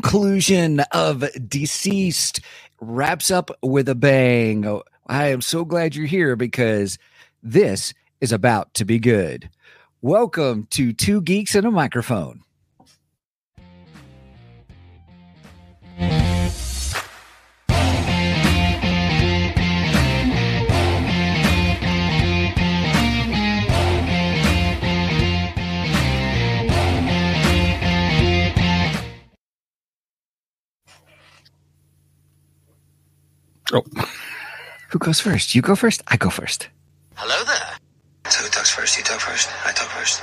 conclusion of Deceased wraps up with a bang. I am so glad you're here because this is about to be good. Welcome to Two Geeks and a Microphone. Oh. Who goes first? You go first? I go first. Hello there. So who talks first? You talk first. I talk first.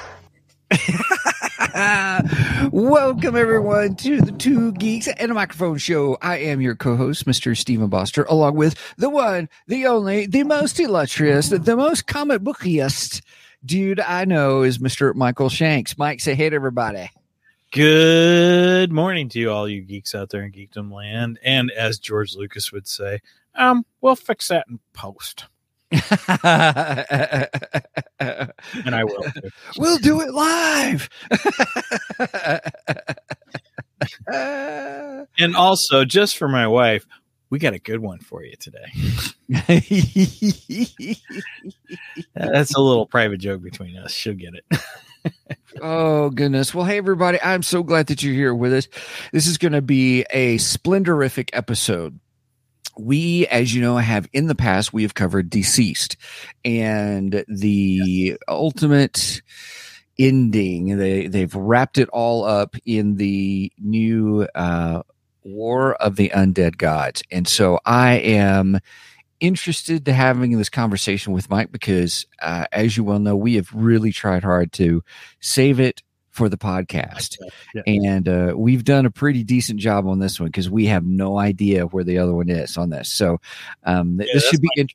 Welcome everyone to the Two Geeks and a Microphone show. I am your co-host, Mr. Stephen Boster, along with the one, the only, the most illustrious, the most comic bookiest dude I know is Mr. Michael Shanks. Mike, say hey to everybody. Good morning to you, all you geeks out there in geekdom land. And as George Lucas would say, um, we'll fix that in post. And I will. too. we'll do it live. And also, just for my wife, we got a good one for you today. That's a little private joke between us. She'll get it. Oh goodness. Well, hey everybody, I'm so glad that you're here with us. This is going to be a splendorific episode. We, as you know, have in the past we have covered deceased and the ultimate ending. They they've wrapped it all up in the new uh War of the Undead Gods. And so I am interested to having this conversation with Mike because, uh, as you well know, we have really tried hard to save it for the podcast, Yeah. and uh, we've done a pretty decent job on this one because we have no idea where the other one is on this. So um, Yeah, this should be. In-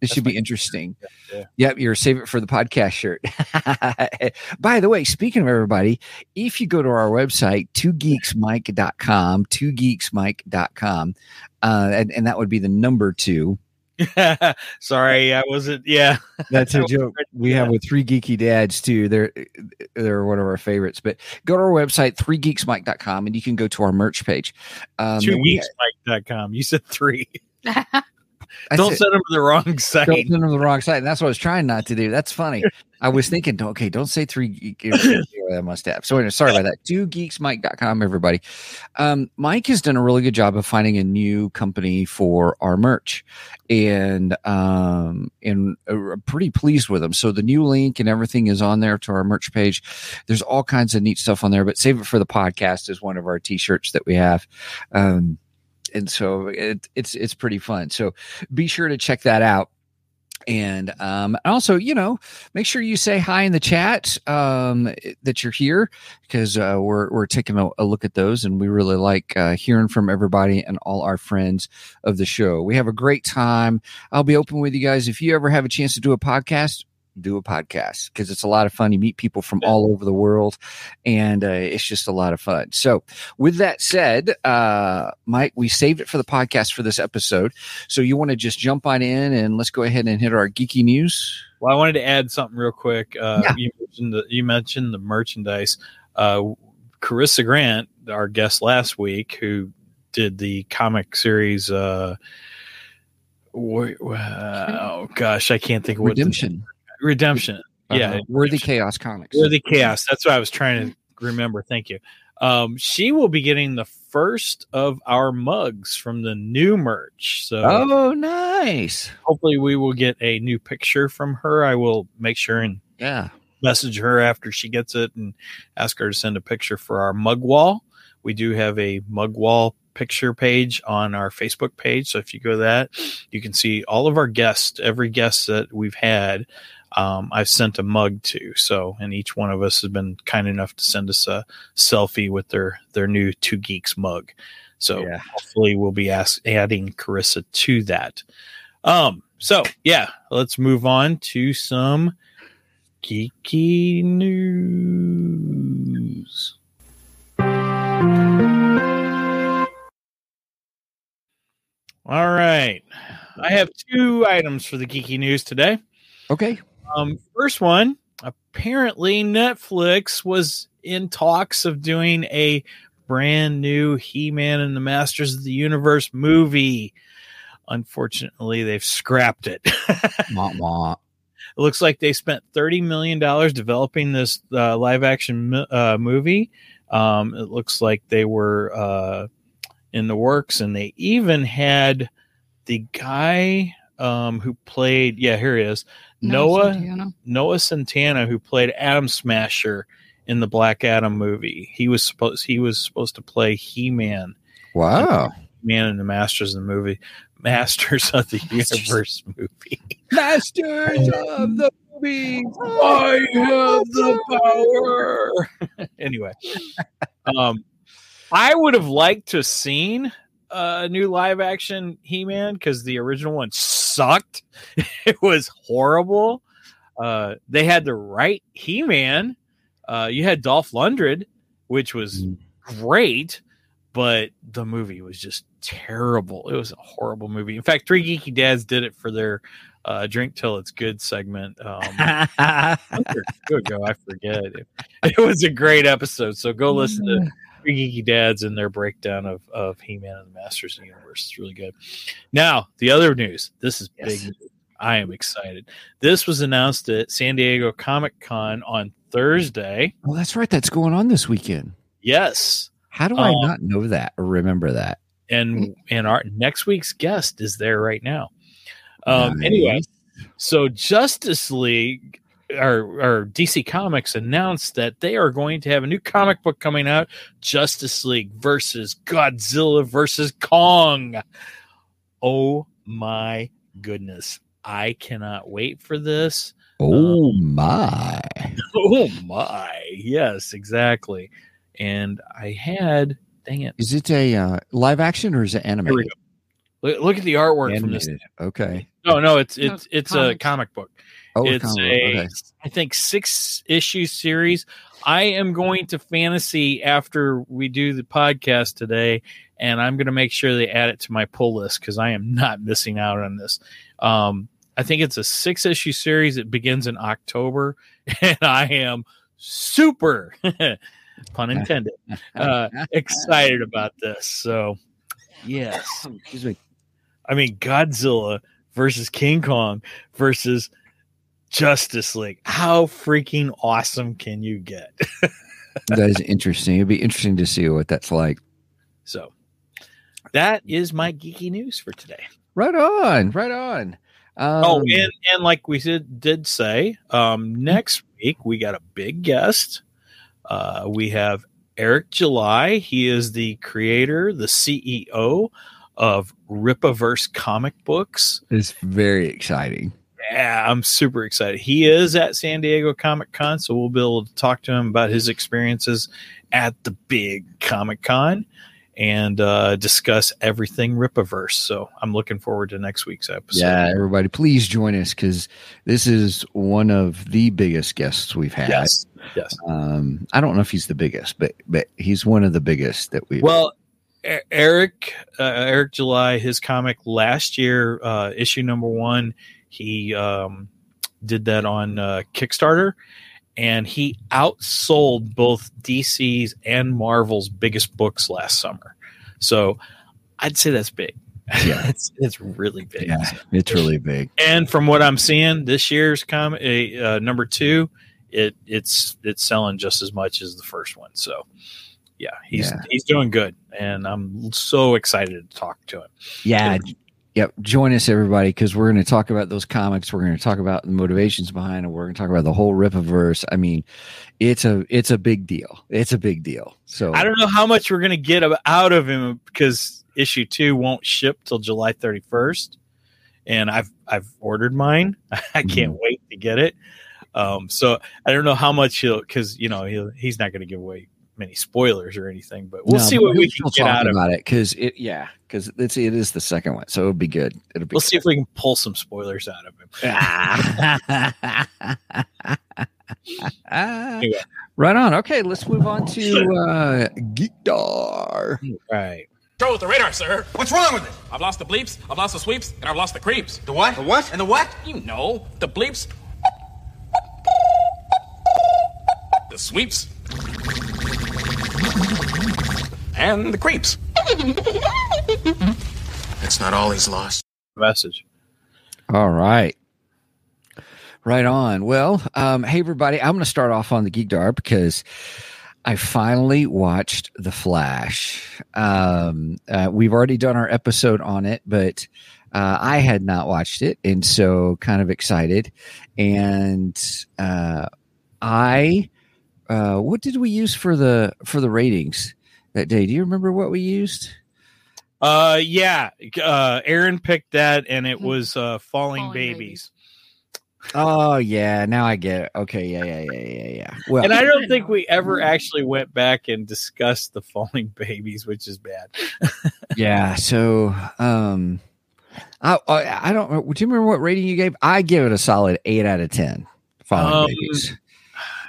this That's should be interesting. Yeah. Yep, you're save it for the podcast shirt. By the way, speaking of everybody, if you go to our website, twogeeksmike.com, twogeeksmike.com, uh, and, and that would be the number two. Sorry, I wasn't. Yeah. That's a joke we for have with three geeky dads too. They're they're one of our favorites. But go to our website, threegeeksmike.com, and you can go to our merch page. Um, Two we- geeksmike.com. You said three. Don't said- send them to the wrong site. don't send them to the wrong site. And that's what I was trying not to do. That's funny. I was thinking, okay, don't say three geeks. I must have. So anyway, sorry about that. Two geeksmike.com, everybody. Um, Mike has done a really good job of finding a new company for our merch. And um, and uh, pretty pleased with them. So the new link and everything is on there to our merch page. There's all kinds of neat stuff on there, but save it for the podcast is one of our t-shirts that we have. Um, and so it, it's it's pretty fun. So be sure to check that out. And um, also, you know, make sure you say hi in the chat um, that you're here because uh, we're we're taking a, a look at those, and we really like uh, hearing from everybody and all our friends of the show. We have a great time. I'll be open with you guys. If you ever have a chance to do a podcast, do a podcast because it's a lot of fun. You meet people from all over the world, and uh, it's just a lot of fun. So, with that said, uh, Mike, we saved it for the podcast for this episode. So, you want to just jump on in and let's go ahead and hit our geeky news. Well, I wanted to add something real quick. Uh, Yeah. You mentioned the you mentioned the merchandise. Uh, Carissa Grant, our guest last week, who did the comic series. Uh, oh gosh, I can't think of what Redemption. Redemption. Yeah, Uh, Worthy Chaos Comics. Worthy Chaos. That's what I was trying to remember. Thank you. Um, she will be getting the first of our mugs from the new merch. So Oh, nice. hopefully we will get a new picture from her. I will make sure and Yeah. message her after she gets it and ask her to send a picture for our mug wall. We do have a mug wall picture page on our Facebook page. So if you go to that, you can see all of our guests, every guest that we've had. Um, I've sent a mug to. So, and each one of us has been kind enough to send us a selfie with their their new Two Geeks mug. So Yeah. hopefully we'll be ask, adding Carissa to that. Um, so yeah, let's move on to some geeky news. All right. I have two items for the geeky news today. Okay. Um, first one, apparently Netflix was in talks of doing a brand new He Man and the Masters of the Universe movie. Unfortunately, they've scrapped it. Wah, wah. It looks like they spent thirty million dollars developing this uh, live action uh, movie. Um, it looks like they were uh, in the works, and they even had the guy um, who played. Yeah, here he is, Noah Centineo. Noah Centineo, who played Atom Smasher in the Black Adam movie. He was supposed he was supposed to play He Man, Wow. Man in the Masters of the movie, Masters of the Universe movie. Masters of the movie. I have the power. anyway, um, I would have liked to seen a new live action He Man because the original one sucked. it was horrible. Uh, they had the right He Man. Uh, you had Dolph Lundgren, which was Mm. great, but the movie was just terrible. It was a horrible movie. In fact, Three Geeky Dads did it for their uh, "Drink Till It's Good" segment. Um, ago. I forget. It, it was a great episode. So go listen to Geeky Dads and their breakdown of, of He Man and the Masters of the Universe. It's really good. Now, the other news. This is Yes. big. I am excited. This was announced at San Diego Comic Con on Thursday. well, that's right. That's going on this weekend. Yes. How do I Um, not know that or remember that? And and our next week's guest is there right now. Um anyway, So Justice League or, or DC Comics announced that they are going to have a new comic book coming out, Justice League versus Godzilla versus Kong. Oh my goodness. I cannot wait for this. Oh my! Oh my. Yes, exactly. And I had dang it. Is it a uh, live action or is it Here animated? Look, look at the artwork from this. Okay. No, no, it's No, it's it's a comic book. Oh, it's a okay. I think six issue series. I am going to fantasy after we do the podcast today, and I'm going to make sure they add it to my pull list because I am not missing out on this. Um, I think it's a six issue series. It begins in October, and I am super, pun intended, uh, excited about this. So, yes, Excuse me. I mean Godzilla versus King Kong versus Justice League. How freaking awesome can you get? That is interesting. It'd be interesting to see what that's like. So that is my geeky news for today. Right on. Right on. Um, oh, and and like we did did say, um, next week we got a big guest. Uh, we have Eric July. He is the creator, the CEO of Rippaverse Comic Books. it's very exciting. Yeah, I'm super excited. He is at San Diego Comic Con, so we'll be able to talk to him about his experiences at the big Comic Con and uh, discuss everything Rippaverse. So I'm looking forward to next week's episode. Yeah, everybody, please join us because this is one of the biggest guests we've had. Yes. Yes. Um, I don't know if he's the biggest, but but he's one of the biggest that we. Well, Eric uh, Eric July, his comic last year, uh, issue number one, he um, did that on uh, Kickstarter, and he outsold both DC's and Marvel's biggest books last summer. So, I'd say that's big. Yeah. it's it's really big. yeah, it's really big. And from what I'm seeing, this year's comic uh, number two, it it's it's selling just as much as the first one. So, yeah, he's Yeah. he's doing good, and I'm so excited to talk to him. Yeah. Yep. Join us, everybody, because we're going to talk about those comics. We're going to talk about the motivations behind it. We're going to talk about the whole Rippaverse. I mean, it's a it's a big deal. It's a big deal. So I don't know how much we're gonna get out of him because issue two won't ship till July 31st, and I've I've ordered mine. I can't wait to get it. Um, so I don't know how much he'll because you know he'll, he's not going to give away many spoilers or anything, but we'll No, see what we we'll can get talk out of. about it because it. Yeah, because it's it is the second one, so it'll be good. It'll be. We'll see if we can pull some spoilers out of him. Anyway. Right on. Okay, let's move on to uh, Geekdar. Right. Control with the radar, sir. What's wrong with it? I've lost the bleeps, I've lost the sweeps, and I've lost the creeps. The what? The what? And the what? You know, the bleeps, the sweeps, and the creeps. It's not all he's lost. Message. All right. Right on. Well, um, hey everybody, I'm going to start off on the Geekdar because I finally watched The Flash. Um, uh, we've already done our episode on it, but uh, I had not watched it, and so kind of excited. And uh, I, uh, what did we use for the for the ratings that day? Do you remember what we used? Uh, yeah. Uh, Aaron picked that, and it Mhm. was uh, falling, Falling babies. Oh yeah, now I get it. Okay, yeah, yeah, yeah, yeah, yeah. Well, And I don't think we ever actually went back and discussed the falling babies, which is bad. yeah. So, um, I, I I don't. Do you remember what rating you gave? I give it a solid eight out of ten. Falling Um, babies.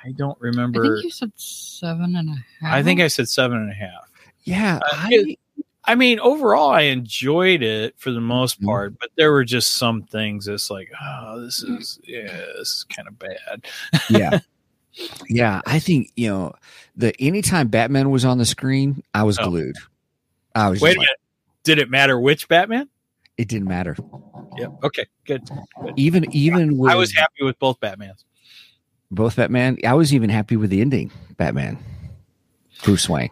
I don't remember. I remember. think you said seven and a half. I think I said seven and a half. Yeah, uh, I, I mean, overall, I enjoyed it for the most Mhm. part, but there were just some things that's like, oh, this is yeah, this is kind of bad. yeah, yeah. I think you know the anytime Batman was on the screen, I was Oh. glued. I was Wait a like, minute, did it matter which Batman? it didn't matter. Yeah. Okay. Good. Even even with I was happy with both Batmans. Both Batman. I was even happy with the ending. Batman, Bruce Wayne,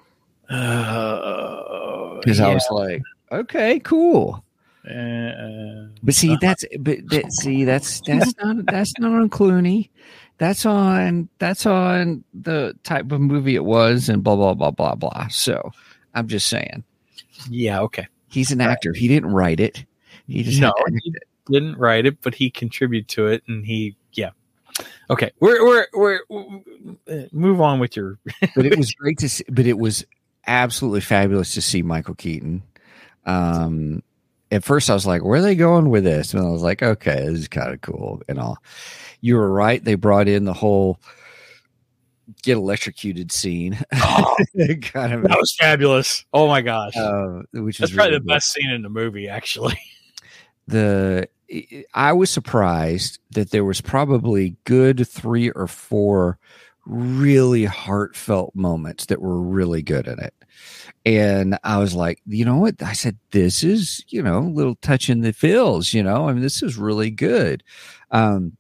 Uh, because I was like, okay, cool. uh, But see, that's but that, see, that's that's not that's not on Clooney. That's on that's on the type of movie it was, and blah blah blah blah blah. So I'm just saying, yeah. Okay. he's an actor. He didn't write it. He just No, had to act he it. didn't write it, but he contributed to it, and he yeah. Okay, we're we're we're uh, move on with your But it was great to see. But it was absolutely fabulous to see Michael Keaton. Um, at first I was like, where are they going with this? And I was like, okay, this is kind of cool and all. You were right. They brought in the whole get electrocuted scene. kind of that was fabulous. Oh my gosh, uh, which that's is probably really the good. best scene in the movie. Actually, The I was surprised that there was probably good three or four really heartfelt moments that were really good in it. And I was like, you know what? I said, this is, you know, a little touch in the feels, you know, I mean, this is really good. Um,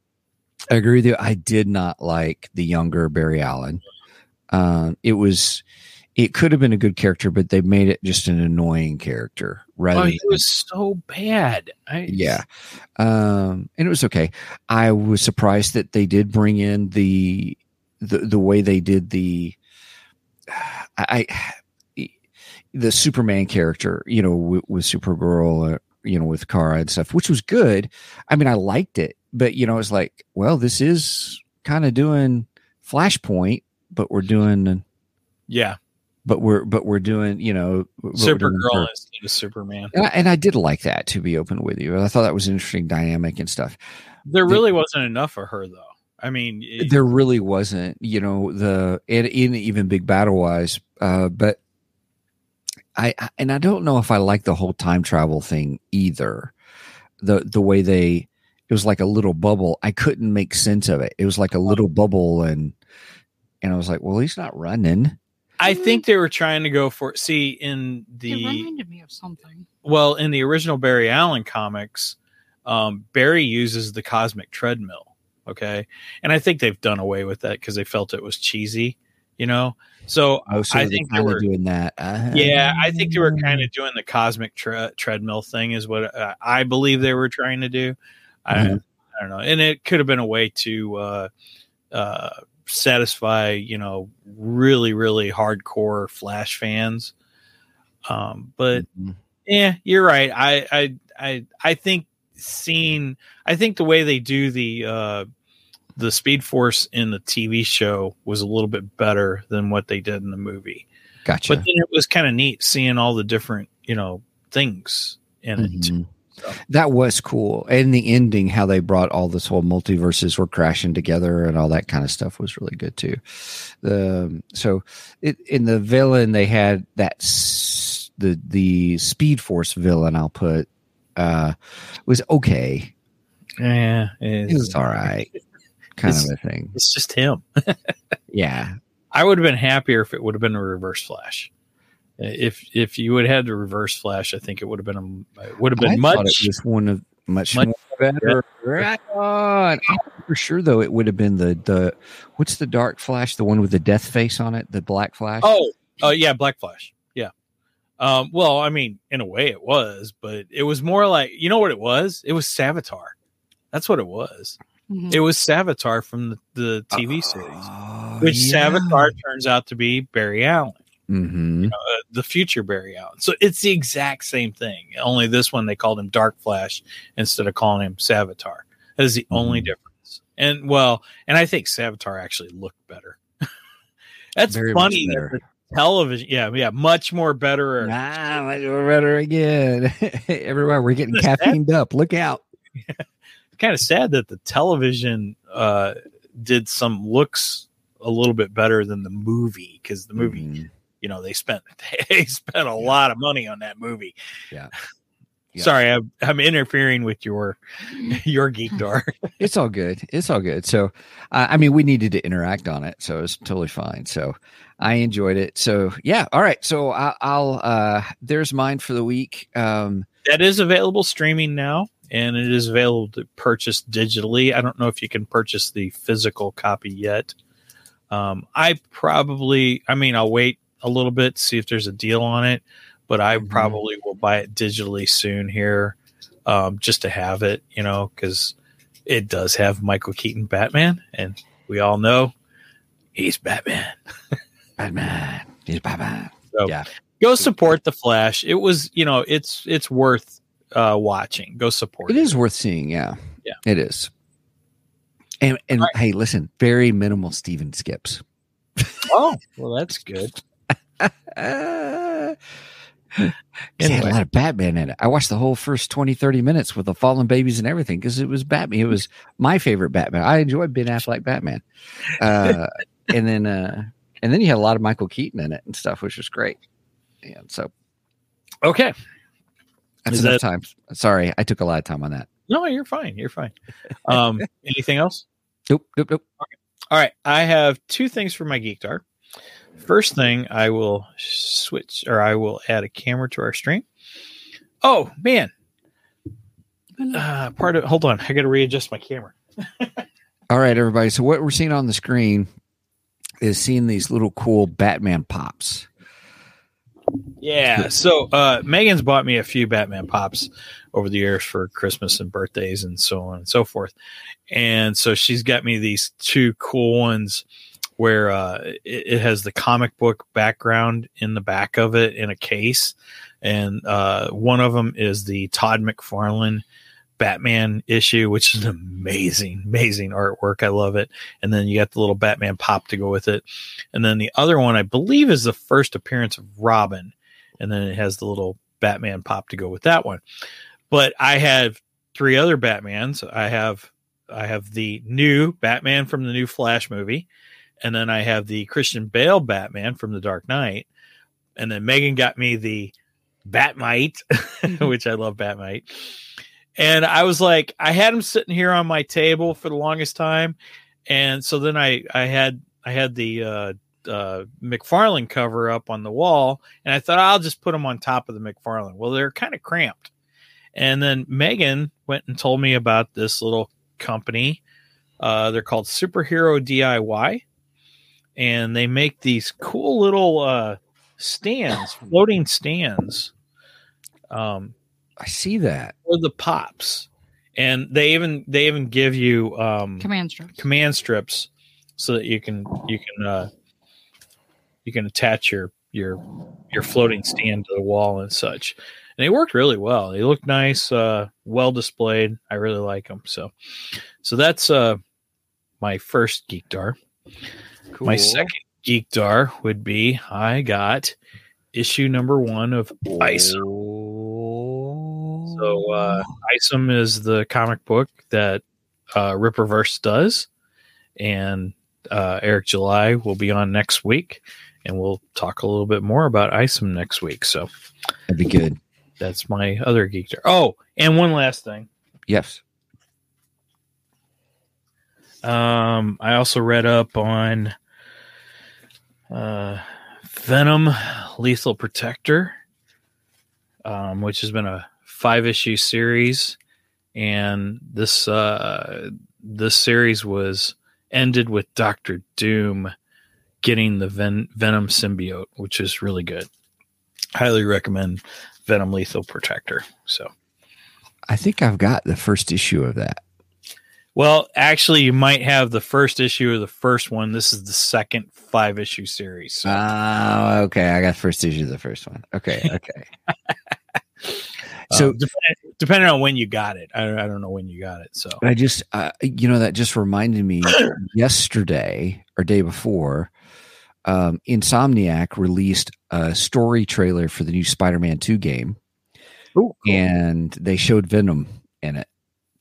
I agree with you. I did not like the younger Barry Allen. Um, it was, it could have been a good character, but they made it just an annoying character rather oh, than was so bad. I, yeah um and it was okay i was surprised that they did bring in the the, the way they did the i, I the superman character you know with, with supergirl uh, you know with kara and stuff which was good i mean i liked it but you know it's like well this is kind of doing flashpoint but we're doing yeah. But we're but we're doing you know what we're doing for- Supergirl instead of Superman. and I, and I did like that to be open with you. I thought that was an interesting dynamic and stuff. There The- really wasn't enough for her though. I mean, it- There really wasn't, you know, the and, and even big battle wise. Uh, but I I- and I don't know if I like the whole time travel thing either. The the way they it was like a little bubble. I couldn't make sense of it. It was like a little bubble and and I was like, well, he's not running. I think they were trying to go for see in It the reminded me of something. well in the original Barry Allen comics, um, Barry uses the cosmic treadmill. Okay, and I think they've done away with that because they felt it was cheesy. You know, so Oh, so I they're think they were. doing that. Uh, Yeah, I think they were kind of doing the cosmic tre- treadmill thing, is what uh, I believe they were trying to do. I, Mhm. I don't know, and it could have been a way to uh, uh, satisfy, you know, really, really hardcore Flash fans. Um, but Mhm. yeah, you're right. I, I, I, I think seeing, I think the way they do the uh, the Speed Force in the TV show was a little bit better than what they did in the movie. gotcha. But then it was kind of neat seeing all the different, you know, things in it. So. That was cool. And the ending, how they brought all this whole multiverses were crashing together and all that kind of stuff was really good too. The so it, in the villain they had that s- the the Speed Force villain. I'll put uh was okay. Yeah, It was all right, kind of a thing. It's just him. Yeah, I would have been happier if it would have been a reverse flash. If if you would have had the reverse flash, I think it would have been a, it would have been thought much. it was one of much, much more better. Right on. For sure, though, it would have been the the what's the dark flash, the one with the death face on it, the black flash. Oh, oh yeah, Black Flash. Yeah. Um, well, I mean, in a way it was, but it was more like you know what it was? It was Savitar. That's what it was. Mhm. It was Savitar from the, the TV series, Oh, which yeah. Savitar turns out to be Barry Allen, Mhm. uh, the future Barry Allen. So it's the exact same thing. Only this one they called him Dark Flash instead of calling him Savitar. That is the only Mhm. difference. And well, and I think Savitar actually looked better. That's Very much funny that the television, yeah, yeah, much more better. Ah, we're better again. Everybody, we're getting caffeined up. Look out. kind of sad that the television uh, did some looks a little bit better than the movie because the movie, Mhm. You know, they spent they spent a lot of money on that movie. Yeah. Yeah. Sorry, I'm, I'm interfering with your your geek door. It's all good. It's all good. So, uh, I mean, we needed to interact on it, so it's totally fine. So, I enjoyed it. So, yeah. All right. So, I, I'll. uh There's mine for the week. Um, that is available streaming now, and it is available to purchase digitally. I don't know if you can purchase the physical copy yet. Um, I probably, I mean, I'll wait a little bit to see if there's a deal on it, but I Mhm. probably will buy it digitally soon here, um, just to have it, you know, because it does have Michael Keaton Batman, and we all know he's Batman. Batman. He's Batman. So Yeah. go support the Flash. It was, you know, it's it's worth uh, watching. Go support It is worth seeing. Yeah. Yeah. It is. And and right. hey, listen, very minimal Steven skips. Oh, well, that's good. It had a lot of Batman in it. I watched the whole first 20, 30 minutes with the fallen babies and everything because it was Batman. It was my favorite Batman. I enjoyed Ben Affleck Batman. Uh, and then uh, and then you had a lot of Michael Keaton in it and stuff, which was great. Yeah, so Okay. Is that's enough that- time. Sorry, I took a lot of time on that. No, you're fine. You're fine. Um, anything else? Nope, nope, nope. All right. I have two things for my Geekdar. First thing, I will switch or I will add a camera to our stream. Oh, man. Uh, part of, hold on. I got to readjust my camera. All right, everybody. So what we're seeing on the screen is seeing these little cool Batman pops. Yeah. So uh, Megan's bought me a few Batman pops over the years for Christmas and birthdays and so on and so forth. And so she's got me these two cool ones where uh, it, it has the comic book background in the back of it in a case. And uh, one of them is the Todd McFarlane Batman issue, which is amazing, amazing artwork. I love it. And then you got the little Batman pop to go with it. And then the other one, I believe, is the first appearance of Robin. And then it has the little Batman pop to go with that one. But I have three other Batmans. I have I have the new Batman from the new Flash movie, and then I have the Christian Bale Batman from the Dark Knight. And then Megan got me the Bat-Mite, which I love Bat-Mite. And I was like, I had him sitting here on my table for the longest time. And so then I I had I had the uh uh McFarlane cover up on the wall and I thought I'll just put them on top of the McFarlane. Well, they're kind of cramped. And then Megan went and told me about this little company. Uh they're called Superhero DIY and they make these cool little uh stands, floating stands. Um I see that. for the pops. And they even they even give you um Command strips. command strips so that you can you can uh you can attach your your your floating stand to the wall and such and they worked really well they look nice uh well displayed i really like them so so that's uh my first Geekdar Cool. my second Geekdar would be i got issue number one of isom so uh isom is the comic book that uh Rippaverse does and uh, Eric July will be on next week, and we'll talk a little bit more about ISOM next week. So That'd be good. that's my other geek. There. Oh, and one last thing. Yes. Um, I also read up on uh, Venom Lethal Protector, um, which has been a five issue series. And this uh, this series was ended with Doctor Doom getting the Ven- Venom symbiote, which is really good. Highly recommend Venom Lethal Protector. So, I think I've got the first issue of that. Well, actually, you might have the first issue of the first one. This is the second five issue series. So, Oh, okay. I got the first issue of the first one. Okay, okay. so so depending, depending on when you got it, I, I don't know when you got it. So, I just, uh, you know, that just reminded me yesterday or day before, um, Insomniac released a story trailer for the new Spider Man 2 game, and they showed Venom in it.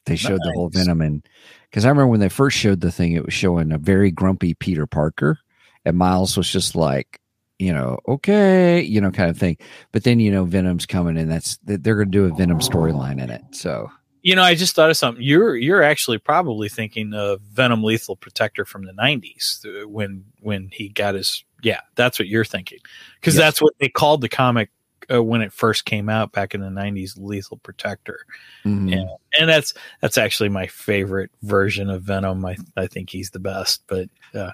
They showed the whole Venom, and because I remember when they first showed the thing, it was showing a very grumpy Peter Parker, and Miles was just like, you know, okay, you know, kind of thing. But then, you know, Venom's coming, and that's they're going to do a Venom storyline in it. So, you know, I just thought of something. You're you're actually probably thinking of Venom Lethal Protector from the '90s uh, when when he got his. Yeah, that's what you're thinking because Yes. that's what they called the comic uh, when it first came out back in the '90s. Lethal Protector, mhm. Yeah. and that's that's actually my favorite version of Venom. I I think he's the best. But uh,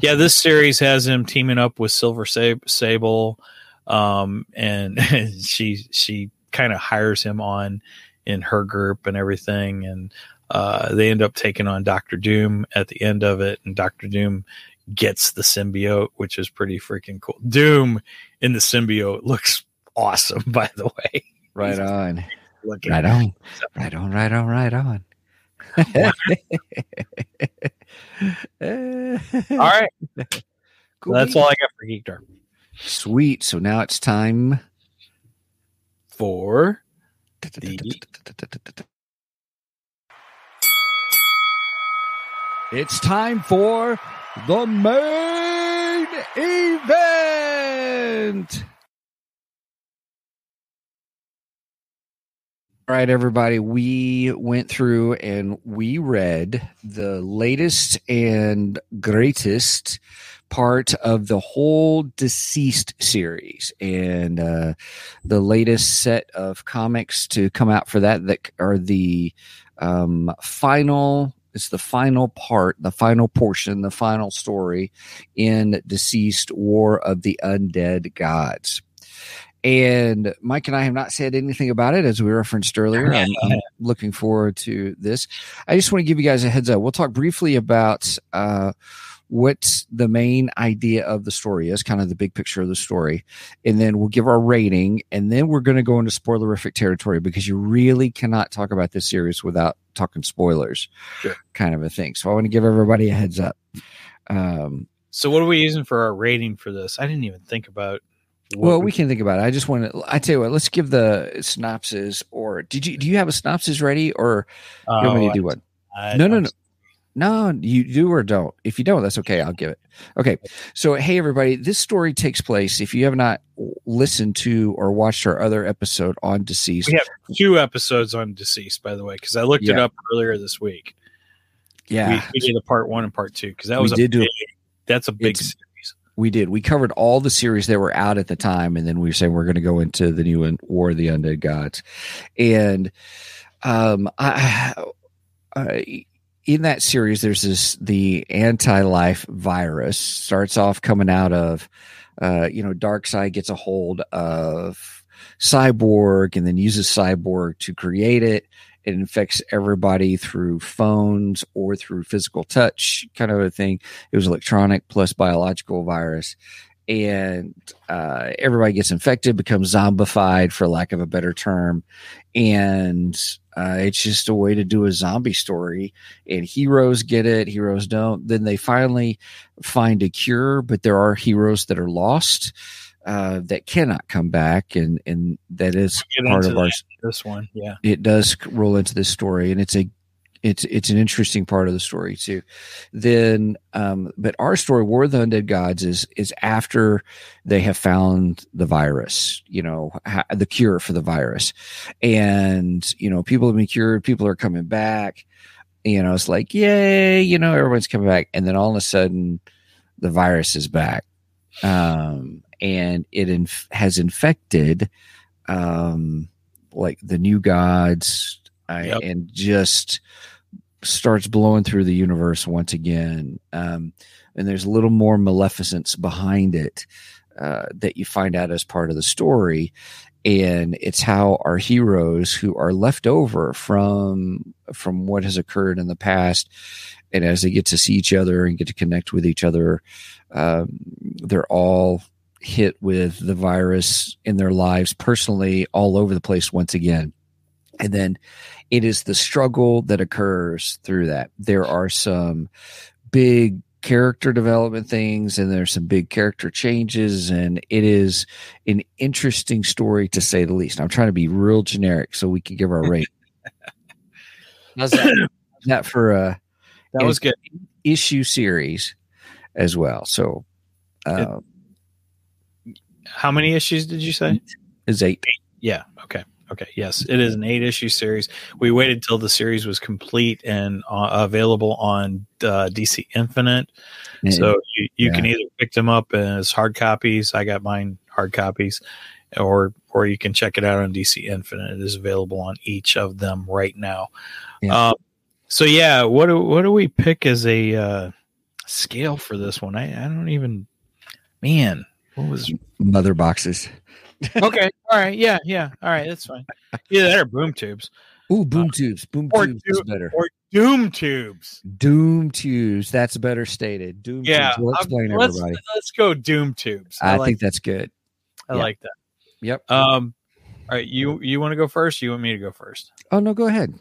yeah, this series has him teaming up with Silver Sab- Sable, um, and she she kind of hires him on in her group and everything, and uh, they end up taking on Doctor Doom at the end of it, and Doctor Doom gets the symbiote, which is pretty freaking cool. Doom in the symbiote looks awesome, by the way. right on. Looking Right on. Right on, right on, right on. All right, Cool that's all I got for Geekdar. Sweet. So now it's time. For the... It's time for the main event. All right, everybody. We went through and we read the latest and greatest part of the whole deceased series and uh, the latest set of comics to come out for that that are the um, final it's the final part the final portion the final story in deceased war of the undead gods and Mike and I have not said anything about it, as we referenced earlier. I'm, I'm looking forward to this. I just want to give you guys a heads up. We'll talk briefly about uh, what the main idea of the story is, kind of the big picture of the story, and then we'll give our rating, and then we're going to go into spoilerific territory because you really cannot talk about this series without talking spoilers, Sure. kind of a thing. So I want to give everybody a heads up. Um, so, what are we using for our rating for this? I didn't even think about. Well, we can think about it. I just want to. I tell you what. Let's give the synopsis. Or did you do you have a synopsis ready, or you want me to Oh, do one? I- No, no, no. No, you do or don't. If you don't, that's okay. I'll give it. Okay. So, hey, everybody, this story takes place. If you have not listened to or watched our other episode on deceased, We have two episodes on deceased, by the way, because I looked it up earlier this week. yeah, we, we did a part one and part two because that We was a did do big, that's a big series. We did. We covered all the series that were out at the time, and then we were saying we're going to go into the new one, War of the Undead Gods, and um, I, I in that series, there's this the anti-life virus starts off coming out of, uh, you know, Darkseid gets a hold of Cyborg and then uses Cyborg to create it. It infects everybody through phones or through physical touch, kind of a thing. It was electronic plus biological virus. And uh, everybody gets infected, becomes zombified, for lack of a better term. And uh, it's just a way to do a zombie story. And heroes get it, heroes don't. Then they finally find a cure, but there are heroes that are lost uh, that cannot come back. And, and that is part of our this one, yeah. it does roll into this story and it's a it's it's an interesting part of the story too then um but our story war of the undead gods is is after they have found the virus you know ha- the cure for the virus and you know people have been cured people are coming back you know it's like yay you know everyone's coming back and then all of a sudden the virus is back um and it inf- has infected um, like the new gods uh, Yep. and just starts blowing through the universe once again. Um, and there's a little more maleficence behind it uh, that you find out as part of the story. And it's how our heroes who are left over from from what has occurred in the past, and as they get to see each other and get to connect with each other, um, they're all hit with the virus in their lives personally all over the place once again. And then it is the struggle that occurs through that. There are some big character development things and there's some big character changes and it is an interesting story to say the least. I'm trying to be real generic so we can give our rate. How's that? That for a That was good. issue series as well. So uh, How many issues did you say? is eight. Yeah. Okay. Okay. Yes, it is an eight issue series. We waited till the series was complete and uh, available on uh, DC Infinite. So you, you can either pick them up as hard copies. I got mine hard copies, or or you can check it out on DC Infinite. It is available on each of them right now. Yeah. Um, so yeah, what do what do we pick as a uh, scale for this one? I, I don't even. Man, what was mother boxes. okay? All right, yeah, yeah. All right, that's fine. Either that or boom tubes Ooh, boom tubes. Boom tubes is better. or doom tubes. Doom tubes. That's better stated. Doom Yeah, tubes. We'll I'm- explain let's, everybody. let's go doom tubes. I, I, like think that's good. I yeah. like that. Yep. Um, all right, you you want to go first? You want me to go first? Oh no, go ahead.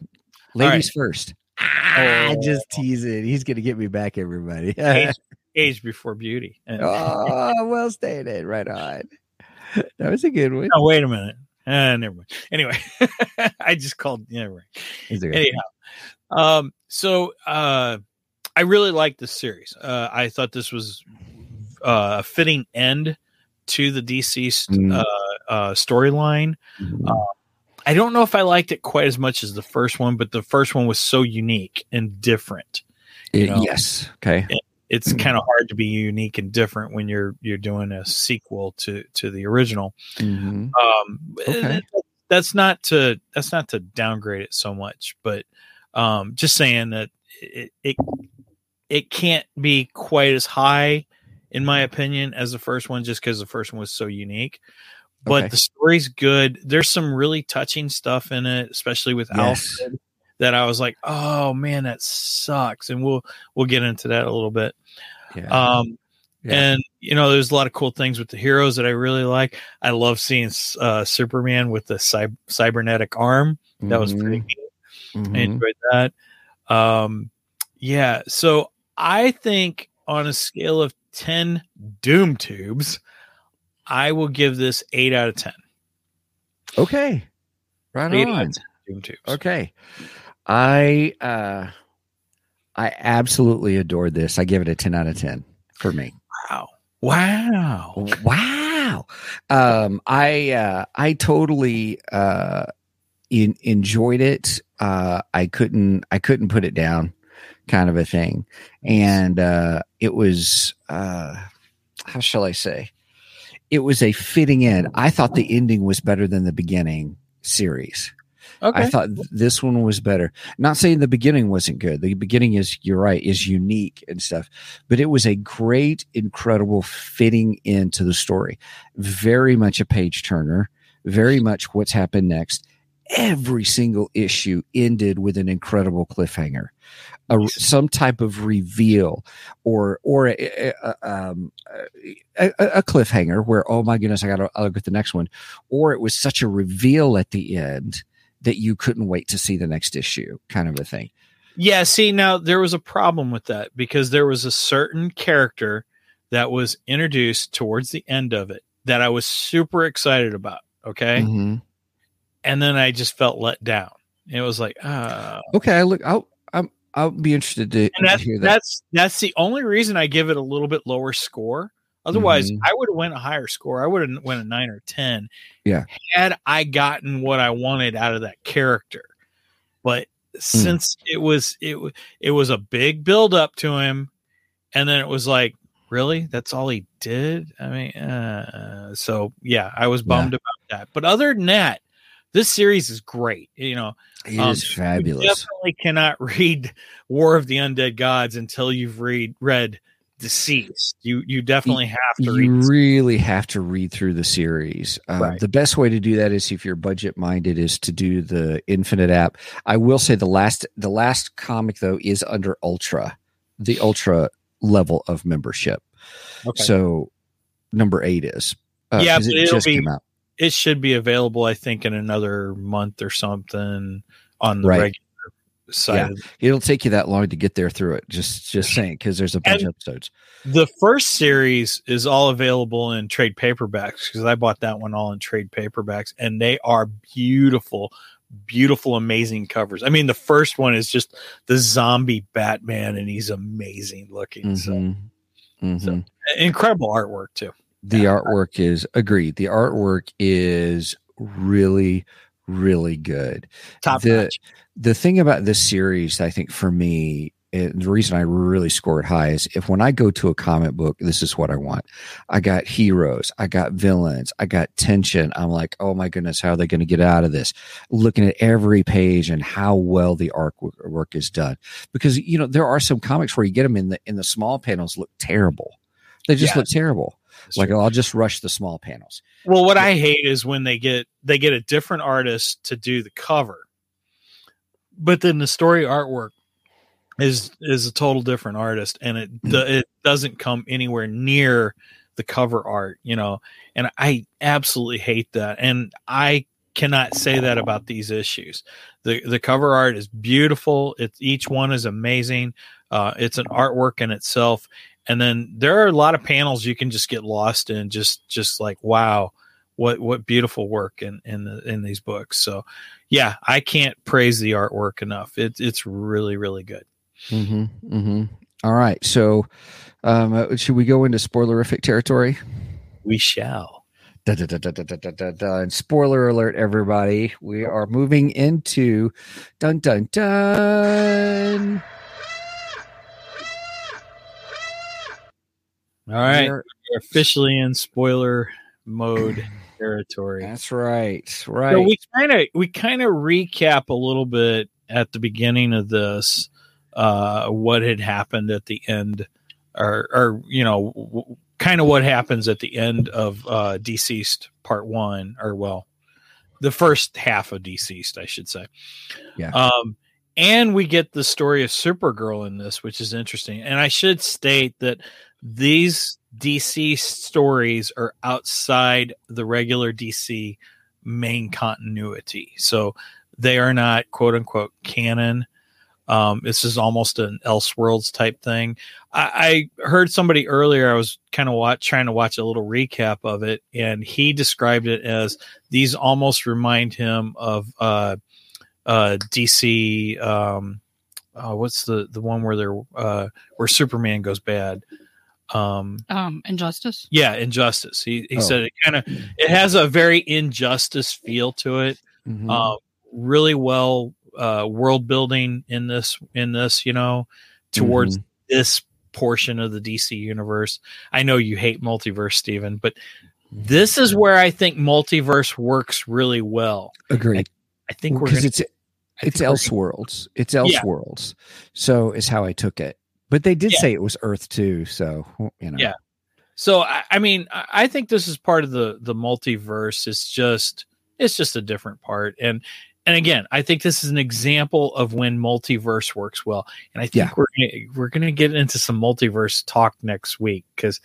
Ladies first. Ah, Oh. just teasing. He's gonna get me back, everybody. Age, before beauty. And- oh, well stated. Right on. That was a good one. Oh, wait a minute. Uh, never mind. Anyway, I just called. Never mind. Anyhow, um, so uh, I really liked this series. Uh, I thought this was uh, a fitting end to the DC st- Mm. uh, uh, storyline. Mhm. I don't know if I liked it quite as much as the first one, but the first one was so unique and different. It- yes. Okay. It's Mm. kind of hard to be unique and different when you're you're doing a sequel to to the original. Mhm. Um, Okay. that's not to that's not to downgrade it so much, but um, just saying that it, it it can't be quite as high, in my opinion, as the first one, just because the first one was so unique. But Okay. the story's good. There's some really touching stuff in it, especially with Yes. Alfred. That I was like, oh man, that sucks, and we'll we'll get into that a little bit. Yeah. Um, Yeah. and you know, there's a lot of cool things with the heroes that I really like. I love seeing uh, Superman with the cy- cybernetic arm. That was pretty Mhm. I Mhm. enjoyed that. Um, yeah, so I think on a scale of ten Doom tubes, I will give this eight out of ten. Okay. Right Eight on. of 10 Doom tubes. Okay. I uh I absolutely adored this. I give it a 10 out of 10 for me. Wow. Wow. Wow. Um I uh I totally uh in, enjoyed it. Uh I couldn't I couldn't put it down kind of a thing. And uh it was uh how shall I say? It was a fitting end. I thought the ending was better than the beginning series. Okay. I thought this one was better. Not saying the beginning wasn't good. The beginning is, you're right, is unique and stuff, but it was a great, incredible fitting into the story. Very much a page turner, very much what's happened next. Every single issue ended with an incredible cliffhanger, a, some type of reveal, or or a, a, um, a, a cliffhanger where oh my goodness I got to look at the next one, or it was such a reveal at the end that you couldn't wait to see the next issue, kind of a thing. Yeah, see, now there was a problem with that because there was a certain character that was introduced towards the end of it that I was super excited about. Okay. Mhm. And then I just felt let down. It was like, uh, Okay, I look. I'll I'm, I'll be interested to, to hear that. that's, that's the only reason I give it a little bit lower score. Otherwise, Mhm. I would have went a higher score. I would have went a nine or 10. Yeah. Had I gotten what I wanted out of that character. But Hmm. since it was, it, it was a big build up to him. And then it was like, really? That's all he did? I mean, uh, so yeah, I was bummed about that. But other than that, this series is great. You know, It is Um, You fabulous. definitely cannot read War of the Undead Gods until you've read read Deceased. You you definitely have to you read. really have to read through the series. Uh, Right. The best way to do that is if you're budget minded, is to do the Infinite app. I will say the last the last comic though is under Ultra, the Ultra level of membership. Okay. So number eight is uh, Yeah, it it'll just be- came out. it should be available, I think, in another month or something on the Right. regular side. Yeah. It'll take you that long to get there through it. Just just saying because there's a bunch And- of episodes. The first series is all available in trade paperbacks because I bought that one all in trade paperbacks, and they are beautiful, beautiful, amazing covers. I mean, the first one is just the zombie Batman, and he's amazing looking. So Mhm. Mhm. So- incredible artwork too. the artwork is agreed. The artwork is really, really good. Top The- notch. The thing about this series, I think for me, and the reason I really score it high is if when I go to a comic book, this is what I want. I got heroes, I got villains, I got tension. I'm like, oh my goodness, how are they going to get out of this? Looking at every page and how well the artwork work is done, because you know there are some comics where you get them in the in the small panels look terrible. They just Yeah. look terrible. That's Like true. I'll just rush the small panels. well, what I hate is when they get they get a different artist to do the cover, but then the story artwork is is a total different artist, and it do, it doesn't come anywhere near the cover art, you know. And I absolutely hate that, and I cannot say that about these issues. the The cover art is beautiful. It's each one is amazing. Uh, it's an artwork in itself, and then there are a lot of panels you can just get lost in. Just just like wow, what what beautiful work in in the, in these books. So, yeah, I can't praise the artwork enough. It's it's really really good. Mm-hmm, mm-hmm. All right, so um, uh, should we go into spoilerific territory? We shall. Da, da, da, da, da, da, da, da. And spoiler alert, everybody! We are moving into dun dun dun. All right, we're officially in spoiler mode territory. That's right. So Right. we kind of we kind of recap a little bit at the beginning of this uh what had happened at the end or or you know w- kind of what happens at the end of uh deceased part 1 or well the first half of deceased I should say. Yeah. Um and we get the story of Supergirl in this which is interesting. And I should state that these DC stories are outside the regular DC main continuity. So they are not quote unquote canon. Um, this is almost an Elseworlds type thing. I, I heard somebody earlier. I was kind of watch, trying to watch a little recap of it, and he described it as these almost remind him of uh, uh, DC. Um, uh, what's the the one where they're uh, where Superman goes bad? Um, Um, Injustice. yeah, Injustice. He he Oh. said it kind of it has a very Injustice feel to it. Mhm. Um, really well uh, world building in this in this you know towards this portion of the DC universe. I know you hate multiverse, Steven, but this is where I think multiverse works really well. Agreed. I think we're Because gonna, it's I it's think we're- Elseworlds. It's Yeah. Elseworlds. So is how I took it. But they did Yeah. say it was Earth too. So you know. Yeah. So I, I mean, I think this is part of the the multiverse. It's just it's just a different part, and and again, I think this is an example of when multiverse works well. And I think Yeah. we're gonna, we're going to get into some multiverse talk next week because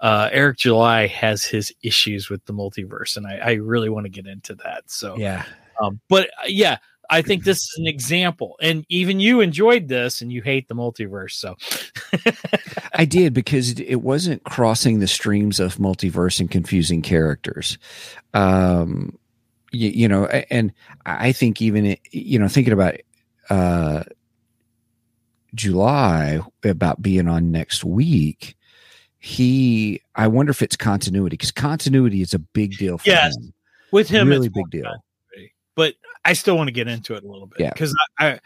uh, Eric July has his issues with the multiverse, and I, I really want to get into that. So, Yeah. um, but uh, yeah. I think this is an example, and even you enjoyed this, and you hate the multiverse. So, I did because it, wasn't crossing the streams of multiverse and confusing characters. Um, you, you know, and I think even it, you know thinking about uh, July about being on next week, he I wonder if it's continuity because continuity is a big deal for Yes. him. with him, really big deal. but I still want to get into it a little bit Yeah. because I, I,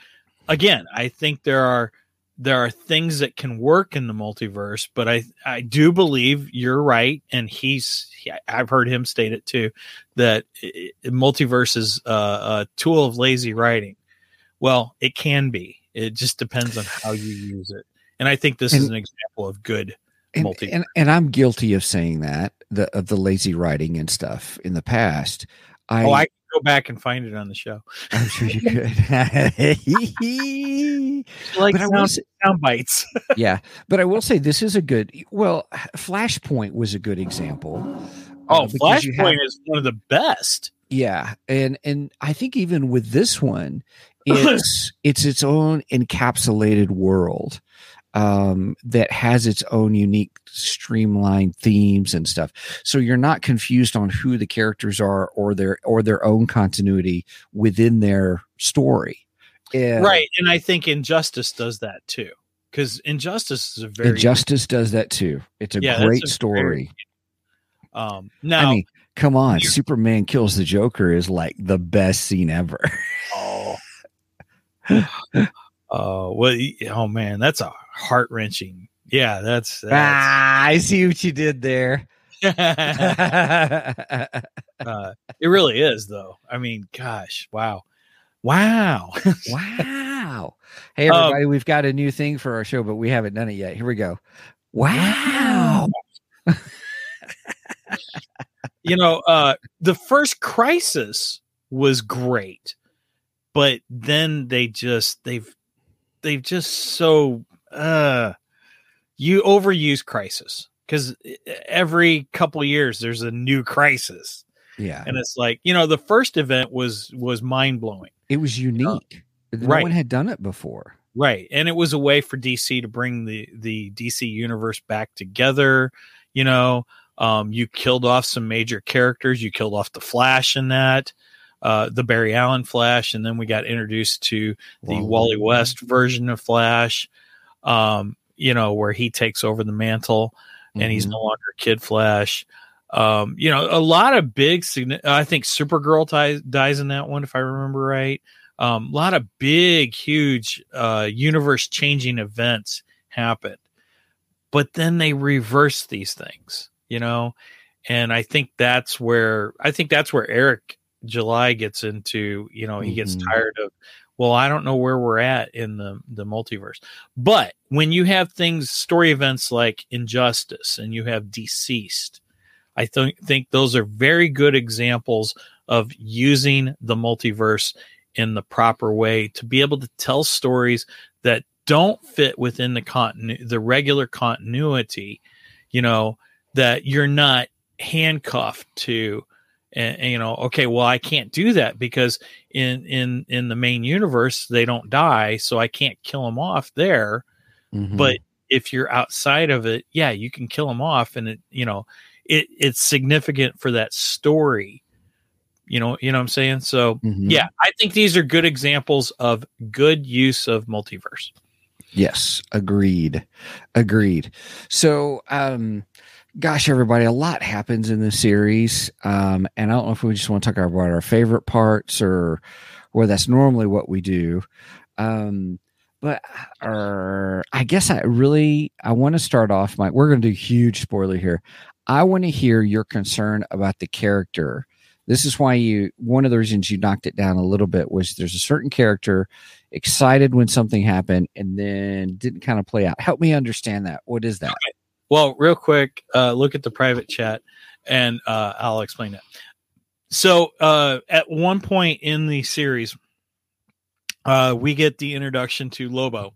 again, I think there are there are things that can work in the multiverse, but I I do believe you're right, and he's he- I've heard him state it too that i- i- multiverse is a, a tool of lazy writing. Well, it can be. It just depends on how you use it, and I think this is an example of good. and, multi- and and I'm guilty of saying that the of the lazy writing and stuff in the past. I, oh, I go back and find it on the show. I'm sure you could. Like But I will sound, bites. yeah, but I will say this is a good. Well, Flashpoint was a good example. Oh, uh, Flashpoint have- is one of the best. Yeah, and and I think even with this one, it's it's its own encapsulated world um, that has its own unique streamlined themes and stuff. So you're not confused on who the characters are or their or their own continuity within their story. And Right. And I think Injustice does that too. Because Injustice is a very Injustice does that too. It's a Yeah, great a very- story. um now I mean, come on, Superman kills the Joker is like the best scene ever. oh uh well oh man, that's a heart wrenching. Yeah, that's, that's ah, I see what you did there. uh, it really is though. I mean, gosh, wow. Wow. wow. Hey, Um, everybody, we've got a new thing for our show, but we haven't done it yet. Here we go. Wow. you know, uh the first crisis was great, but then they just they've they've just so uh you overuse crisis because every couple years there's a new crisis Yeah. and it's like you know the first event was was mind-blowing It was unique. no right. one had done it before. right and it was a way for dc to bring the the dc universe back together you know um you killed off some major characters you killed off the flash in that uh the barry allen flash and then we got introduced to the Wally. wally west version of flash um you know where he takes over the mantle and he's Mhm. no longer kid flash um you know a lot of big i think supergirl ties, dies in that one if i remember right um, a lot of big, huge, uh, universe changing events happened, but then they reverse these things, you know, and I think that's where I think that's where Eric July gets into, you know, he gets Mhm. tired of, well, I don't know where we're at in the the multiverse, but when you have things, story events like Injustice, and you have Deceased, I think think those are very good examples of using the multiverse in the proper way to be able to tell stories that don't fit within the continu- the regular continuity you know that you're not handcuffed to and, and, you know okay well i can't do that because in in in the main universe they don't die so i can't kill them off there Mhm. but if you're outside of it yeah you can kill them off and it you know it it's significant for that story you know you know what i'm saying so Mhm. yeah i think these are good examples of good use of multiverse Yes, agreed. Agreed. So, um, gosh, everybody, a lot happens in this series. Um, and I don't know if we just want to talk about our favorite parts or where that's normally what we do. Um, but uh, I guess I really I want to start off, Mike. We're going to do huge spoiler here. I want to hear your concern about the character. This is why you one of the reasons you knocked it down a little bit was there's a certain character excited when something happened and then didn't kind of play out. Help me understand that. What is that? Well real quick uh look at the private chat and uh i'll explain that so uh at one point in the series uh we get the introduction to lobo.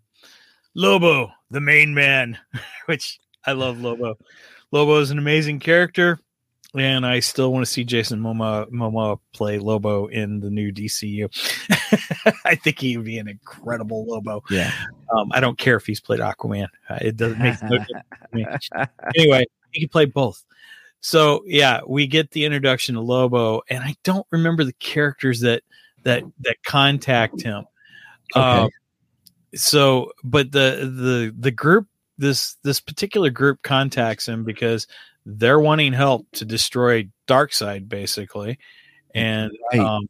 Lobo the main man which i love lobo. Lobo is an amazing character and I still want to see Jason Momoa, Momoa play Lobo in the new DCU. I think he would be an incredible Lobo. Yeah. Um, I don't care if he's played Aquaman; uh, it doesn't make no difference. Anyway, he can play both. So yeah, we get the introduction to Lobo, and I don't remember the characters that that that contact him. Okay. Um, so, but the the the group this this particular group contacts him because they're wanting help to destroy Darkseid, basically, and Right. um,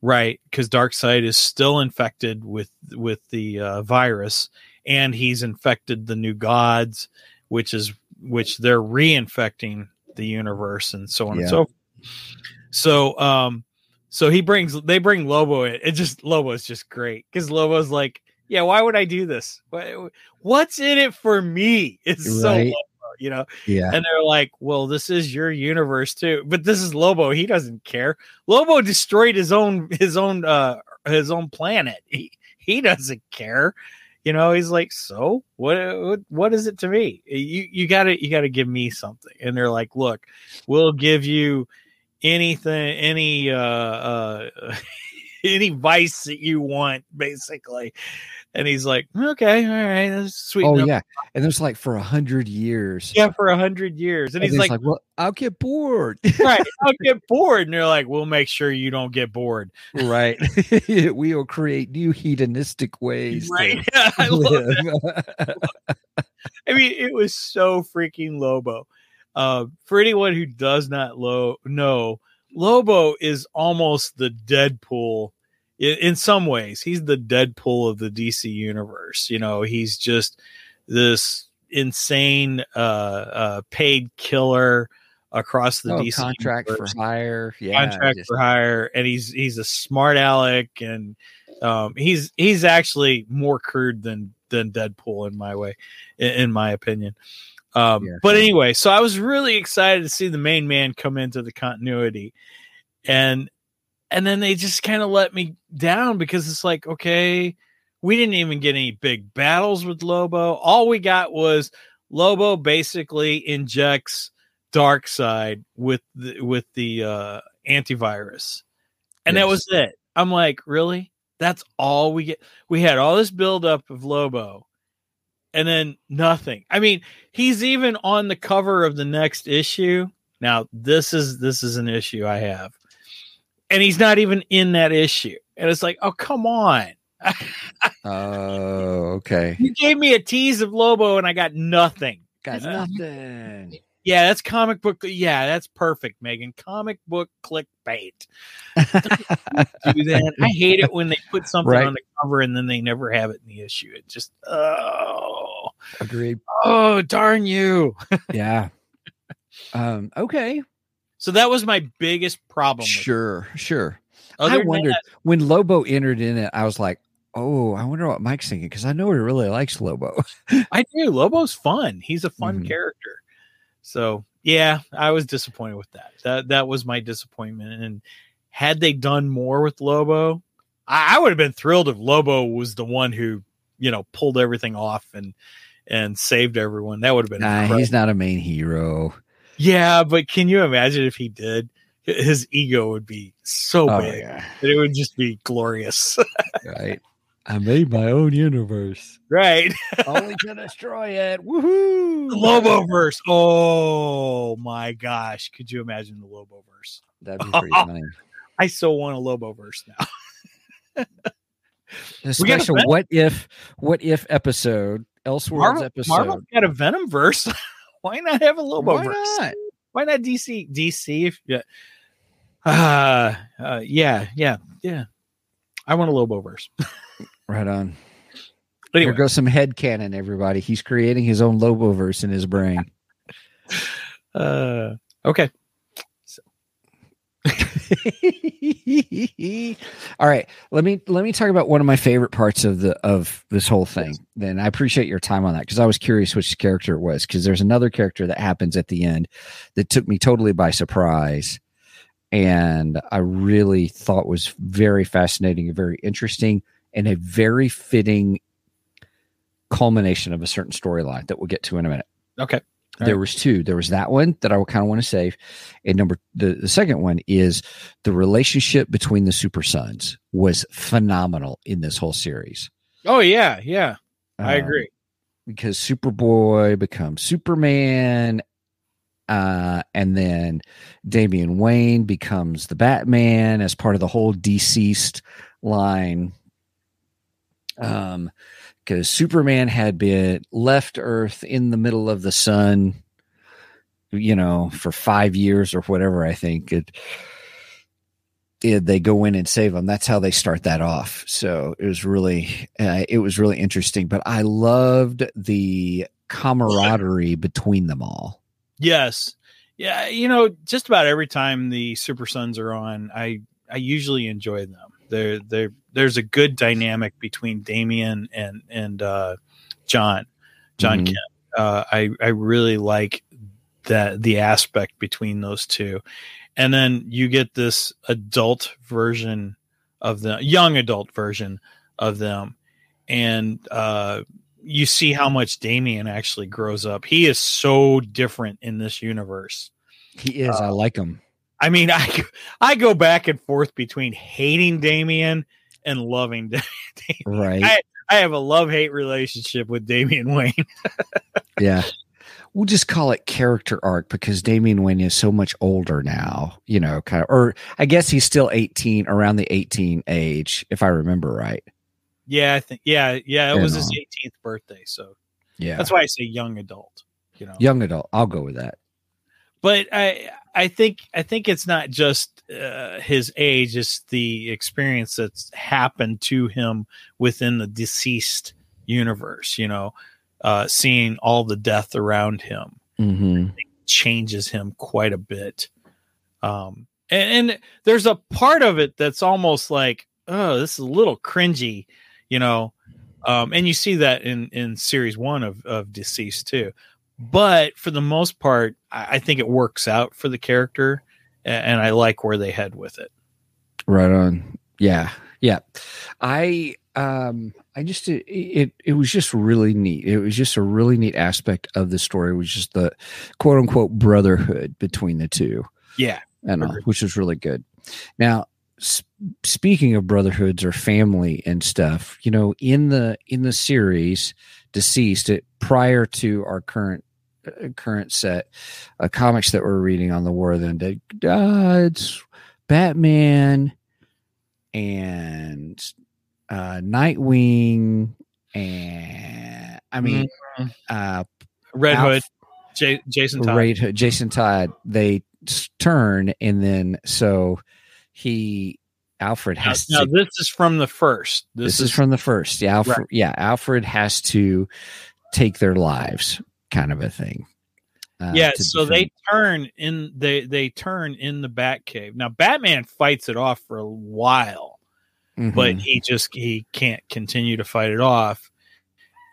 right? Because Darkseid is still infected with with the uh, virus, and he's infected the new gods, which is which they're reinfecting the universe and so on Yeah. and so. forth. So, um, so he brings they bring Lobo in. It just Lobo is just great because Lobo's like, yeah, why would I do this? What's in it for me? It's so Right. Lobo, you know. Yeah. And they're like, well, this is your universe too. But this is Lobo. He doesn't care. Lobo destroyed his own his own uh his own planet. He he doesn't care. You know, he's like, so what what, what is it to me? You you gotta you gotta give me something. And they're like, look, we'll give you anything, any uh uh any vice that you want, basically. And he's like, okay, all right, that's sweet. Oh enough. yeah. And there's like for a hundred years. yeah, for a hundred years. And And he's he's like, well, I'll get bored. right. I'll get bored. And they're like, we'll make sure you don't get bored. right. we will create new hedonistic ways. Right. I love that. I mean, it was so freaking Lobo. Uh, for anyone who does not lo- know, Lobo is almost the Deadpool in, in some ways. He's the Deadpool of the DC universe. You know, he's just this insane uh, uh, paid killer across the Oh, DC contract universe. for hire. Yeah. contract just- for hire, and he's he's a smart aleck, and um, he's he's actually more crude than than Deadpool in my way, in, in my opinion. Um, Yeah. But anyway, so I was really excited to see the main man come into the continuity, and and then they just kind of let me down because it's like, okay, we didn't even get any big battles with Lobo. All we got was Lobo basically injects Darkseid with the, with the uh, antivirus, and that was it. I'm like, really? That's all we get? We had all this buildup of Lobo, and then nothing. I mean, he's even on the cover of the next issue. Now, this is this is an issue I have, and he's not even in that issue. And it's like, oh come on. Oh, okay. You gave me a tease of Lobo and I got nothing. Got Yeah. nothing. Yeah, that's comic book. Yeah, that's perfect, Megan. Comic book clickbait. Do that. I hate it when they put something Right. on the cover and then they never have it in the issue. It just oh Agreed. oh darn you. Yeah. Um, okay. So that was my biggest problem. Sure, sure. Other I wondered that- when Lobo entered in it, I was like, oh, I wonder what Mike's thinking because I know he really likes Lobo. I do. Lobo's fun. He's a fun Mhm. character. So yeah, I was disappointed with that. That that was my disappointment. And had they done more with Lobo, I, I would have been thrilled if Lobo was the one who, you know, pulled everything off and and saved everyone. That would have been Nah, incredible. he's not a main hero. Yeah, but can you imagine if he did? His ego would be so Oh, big. yeah. that It would just be glorious. Right. I made my own universe. right. Only to destroy it. Woohoo! The Loboverse. Oh my gosh. Could you imagine the Loboverse? That'd be pretty funny. I so want a Loboverse now. A We got a special what if what if episode, Elseworlds Marvel, episode. Marvel's got a Venomverse. Why not have a Loboverse? Why not? Why not DC? DC if yeah. Uh, uh yeah, yeah, yeah. I want a Lobo verse. Right on. Anyway, Here goes some head canon, everybody. He's creating his own Lobo verse in his brain. uh okay. All right, let me let me talk about one of my favorite parts of the of this whole thing. Then I appreciate your time on that because I was curious which character it was because there's another character that happens at the end that took me totally by surprise, and I really thought was very fascinating and very interesting and a very fitting culmination of a certain storyline that we'll get to in a minute Okay. All there right. was two there was that one that i kind of want to save and number the, the second one is the relationship between the super sons was phenomenal in this whole series Oh yeah, yeah. I Um, agree. because superboy becomes superman uh and then damian wayne becomes the batman as part of the whole deceased line um because superman had been left earth in the middle of the sun you know for five years or whatever i think it yeah, they go in and save them. That's how they start that off. So it was really, uh, it was really interesting. But I loved the camaraderie between them all. Yes. Yeah, you know, just about every time the Super Sons are on, I I usually enjoy them. There there there's a good dynamic between Damian and and uh John John Mhm. Kent. Uh I I really like that the aspect between those two. And then you get this adult version of the young adult version of them and uh you see how much Damian actually grows up. He is so different in this universe. He is. I like him. I mean, I go- I go back and forth between hating Damian and loving Damian. Right. I- I have a love hate relationship with Damian Wayne. yeah. We'll just call it character arc because Damian Wayne is so much older now, you know, kind of, or I guess he's still 18, around the 18 age, if I remember right. Yeah, I think yeah, yeah. It Fair was his 18th birthday, so Yeah. that's why I say young adult. You know, Young adult. I'll go with that. but I I think I think it's not just uh, his age; it's the experience that's happened to him within the deceased universe. You know, uh, seeing all the death around him. Mm-hmm. changes him quite a bit. Um, and, and there's a part of it that's almost like, oh, this is a little cringy, you know. Um, and you see that in in series one of of Deceased too. But for the most part, I, I think it works out for the character, a- and I like where they head with it. Right on. Yeah. Yeah. I um I just it, it it was just really neat. It was just a really neat aspect of the story It was just the quote unquote brotherhood between the two Yeah, and all, which was really good. Now speaking of brotherhoods or family and stuff, you know, in the in the series deceased it prior to our current uh, current set uh, comics that we're reading on the War of the Undead Gods, Batman, and uh, Nightwing, and I mean, uh, Red Alf- Hood, J- Jason Todd. Ray Hood- Jason Todd, they turn, and then so he Alfred has now to. this is from the first. This, is, from the first. Yeah, Alfred, Right. yeah, Alfred has to take their lives, kind of a thing. uh, yeah so they turn in they they turn in the bat cave now batman fights it off for a while but Mhm. he just he can't continue to fight it off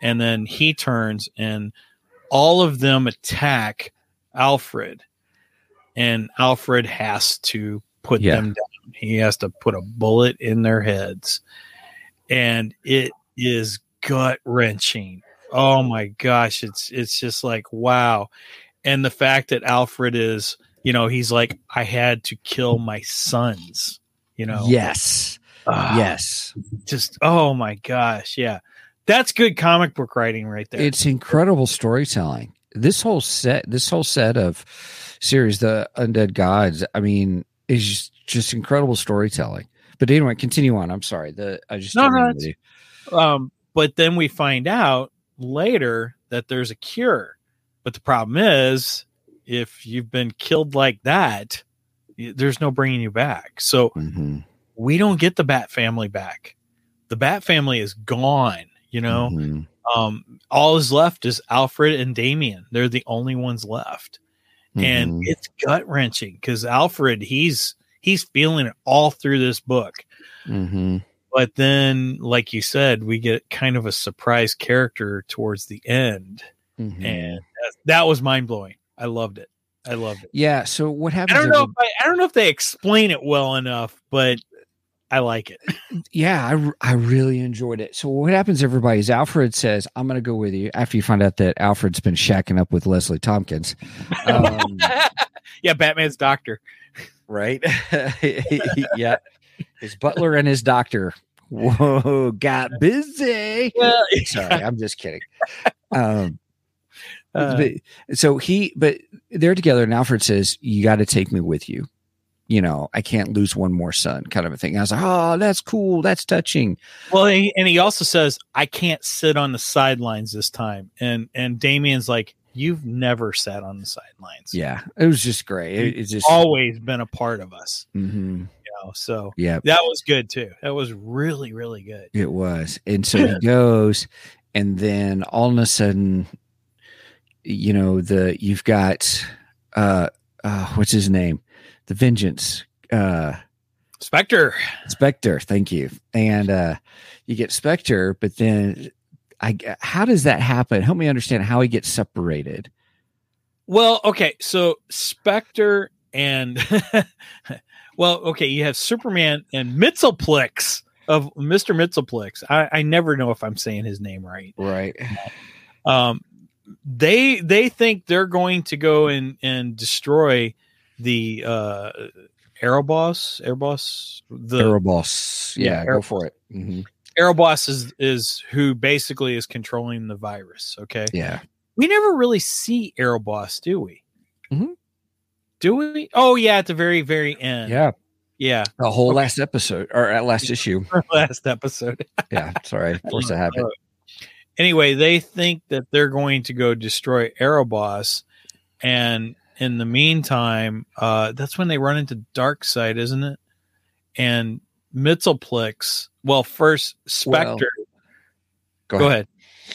and then he turns and all of them attack alfred and alfred has to put Yeah. them down he has to put a bullet in their heads. And it is gut wrenching oh my gosh it's it's just like wow. And the fact that alfred is you know he's like i had to kill my sons you know? Yes, Ah, yes, just oh my gosh yeah. That's good comic book writing right there. It's incredible storytelling. This whole set, this whole set of series, the Undead Gods. I mean, is just, incredible storytelling. But anyway, continue on. I'm sorry. The I just No, no, know it's- with you. um but then we find out later that there's a cure but the problem is if you've been killed like that there's no bringing you back so Mhm, we don't get the bat family back the bat family is gone you know mhm. um all is left is alfred and damian they're the only ones left and Mhm. it's gut wrenching because alfred he's he's feeling it all through this book Mhm. but then like you said we get kind of a surprise character towards the end Mhm. and that, that was mind-blowing i loved it i loved it yeah. So what happens? i don't know if I, I don't know if they explain it well enough but i like it yeah, I, I really enjoyed it. So what happens? Everybody is Alfred says, "I'm going to go with you." After you find out that Alfred's been shacking up with Leslie Thompkins, um, yeah batman's doctor right? yeah, his butler and his doctor. Whoa, got busy. well Sorry, I'm just kidding. Um, uh, but, so he, but they're together, and Alfred says, "You got to take me with you." You know, I can't lose one more son, kind of a thing. I was like, "Oh, that's cool. That's touching." Well, and he also says, "I can't sit on the sidelines this time." And and Damian's like, you've never sat on the sidelines. Yeah, it was just great. It, it's just always been a part of us. Mhm. You know, so yeah, that was good too. That was really, really good. it was. And so he goes, and then all of a sudden, you know, the you've got uh, uh what's his name, the Vengeance. Uh, Spectre. Spectre, thank you. And uh you get Spectre, but then I how does that happen? Help me understand how he gets separated. Well, okay, so Spectre and well, okay, you have Superman and Mitzelplex of Mr. Mitzelplex. I, I never know if I'm saying his name right. Right. Um they they think they're going to go and and destroy the uh Aeroboss, Airboss, the Erebos. Yeah, Yeah, go for it. Mhm. Aeroboss is is who basically is controlling the virus. Okay, Yeah. we never really see Aeroboss, do we? Mhm. Do we? Oh yeah, at the very very end. Yeah. yeah. The whole Okay. last episode or at last issue. Last episode. Yeah. Sorry. Forced to happen. Anyway, they think that they're going to go destroy Aeroboss, and in the meantime, uh, that's when they run into Darkseid, isn't it? And Mitzelplex. Well, first Spectre. Go, go ahead.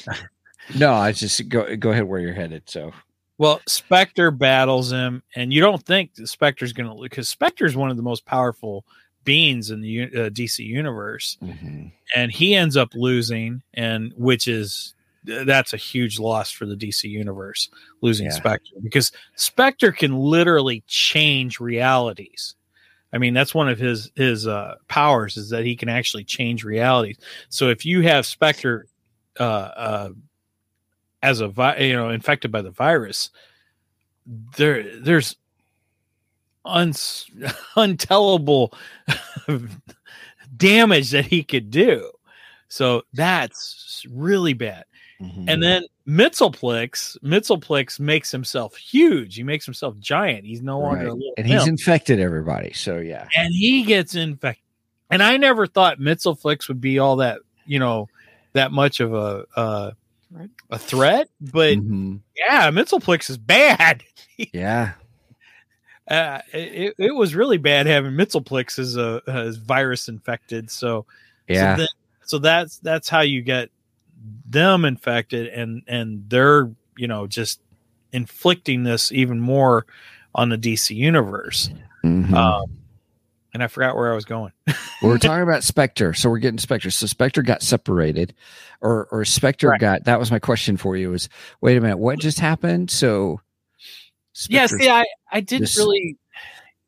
ahead. No, I just go go ahead where you're headed. So Well, Spectre battles him, and you don't think Spectre's going to because Spectre's one of the most powerful beings in the uh, DC universe, mhm. and he ends up losing, and which is that's a huge loss for the DC universe losing Yeah. Spectre because Spectre can literally change realities. I mean, that's one of his his uh, powers is that he can actually change realities. So if you have Spectre uh, uh, as a vi- you know infected by the virus, there there's uns- untellable damage that he could do. So that's really bad. Mhm. And then Mitzelplex, Mitzelplex makes himself huge. He makes himself giant. He's no longer Right. a little and he's imp. infected everybody. So yeah. and he gets infected. And I never thought Mitzelplex would be all that, you know, that much of a uh, Threat. a threat. But Mhm. yeah, Mitzelplex is bad. Yeah. Uh, it, it was really bad having Mitzelplex as a as virus infected. So Yeah. So, then, so that's that's how you get them infected, and and they're you know just inflicting this even more on the DC universe. Mhm. Um, and I forgot where I was going. we're talking about Spectre, so we're getting Spectre. So Spectre got separated, or or Spectre Right. got. That was my question for you. Was wait a minute, what just happened? So, yeah, see, I I didn't really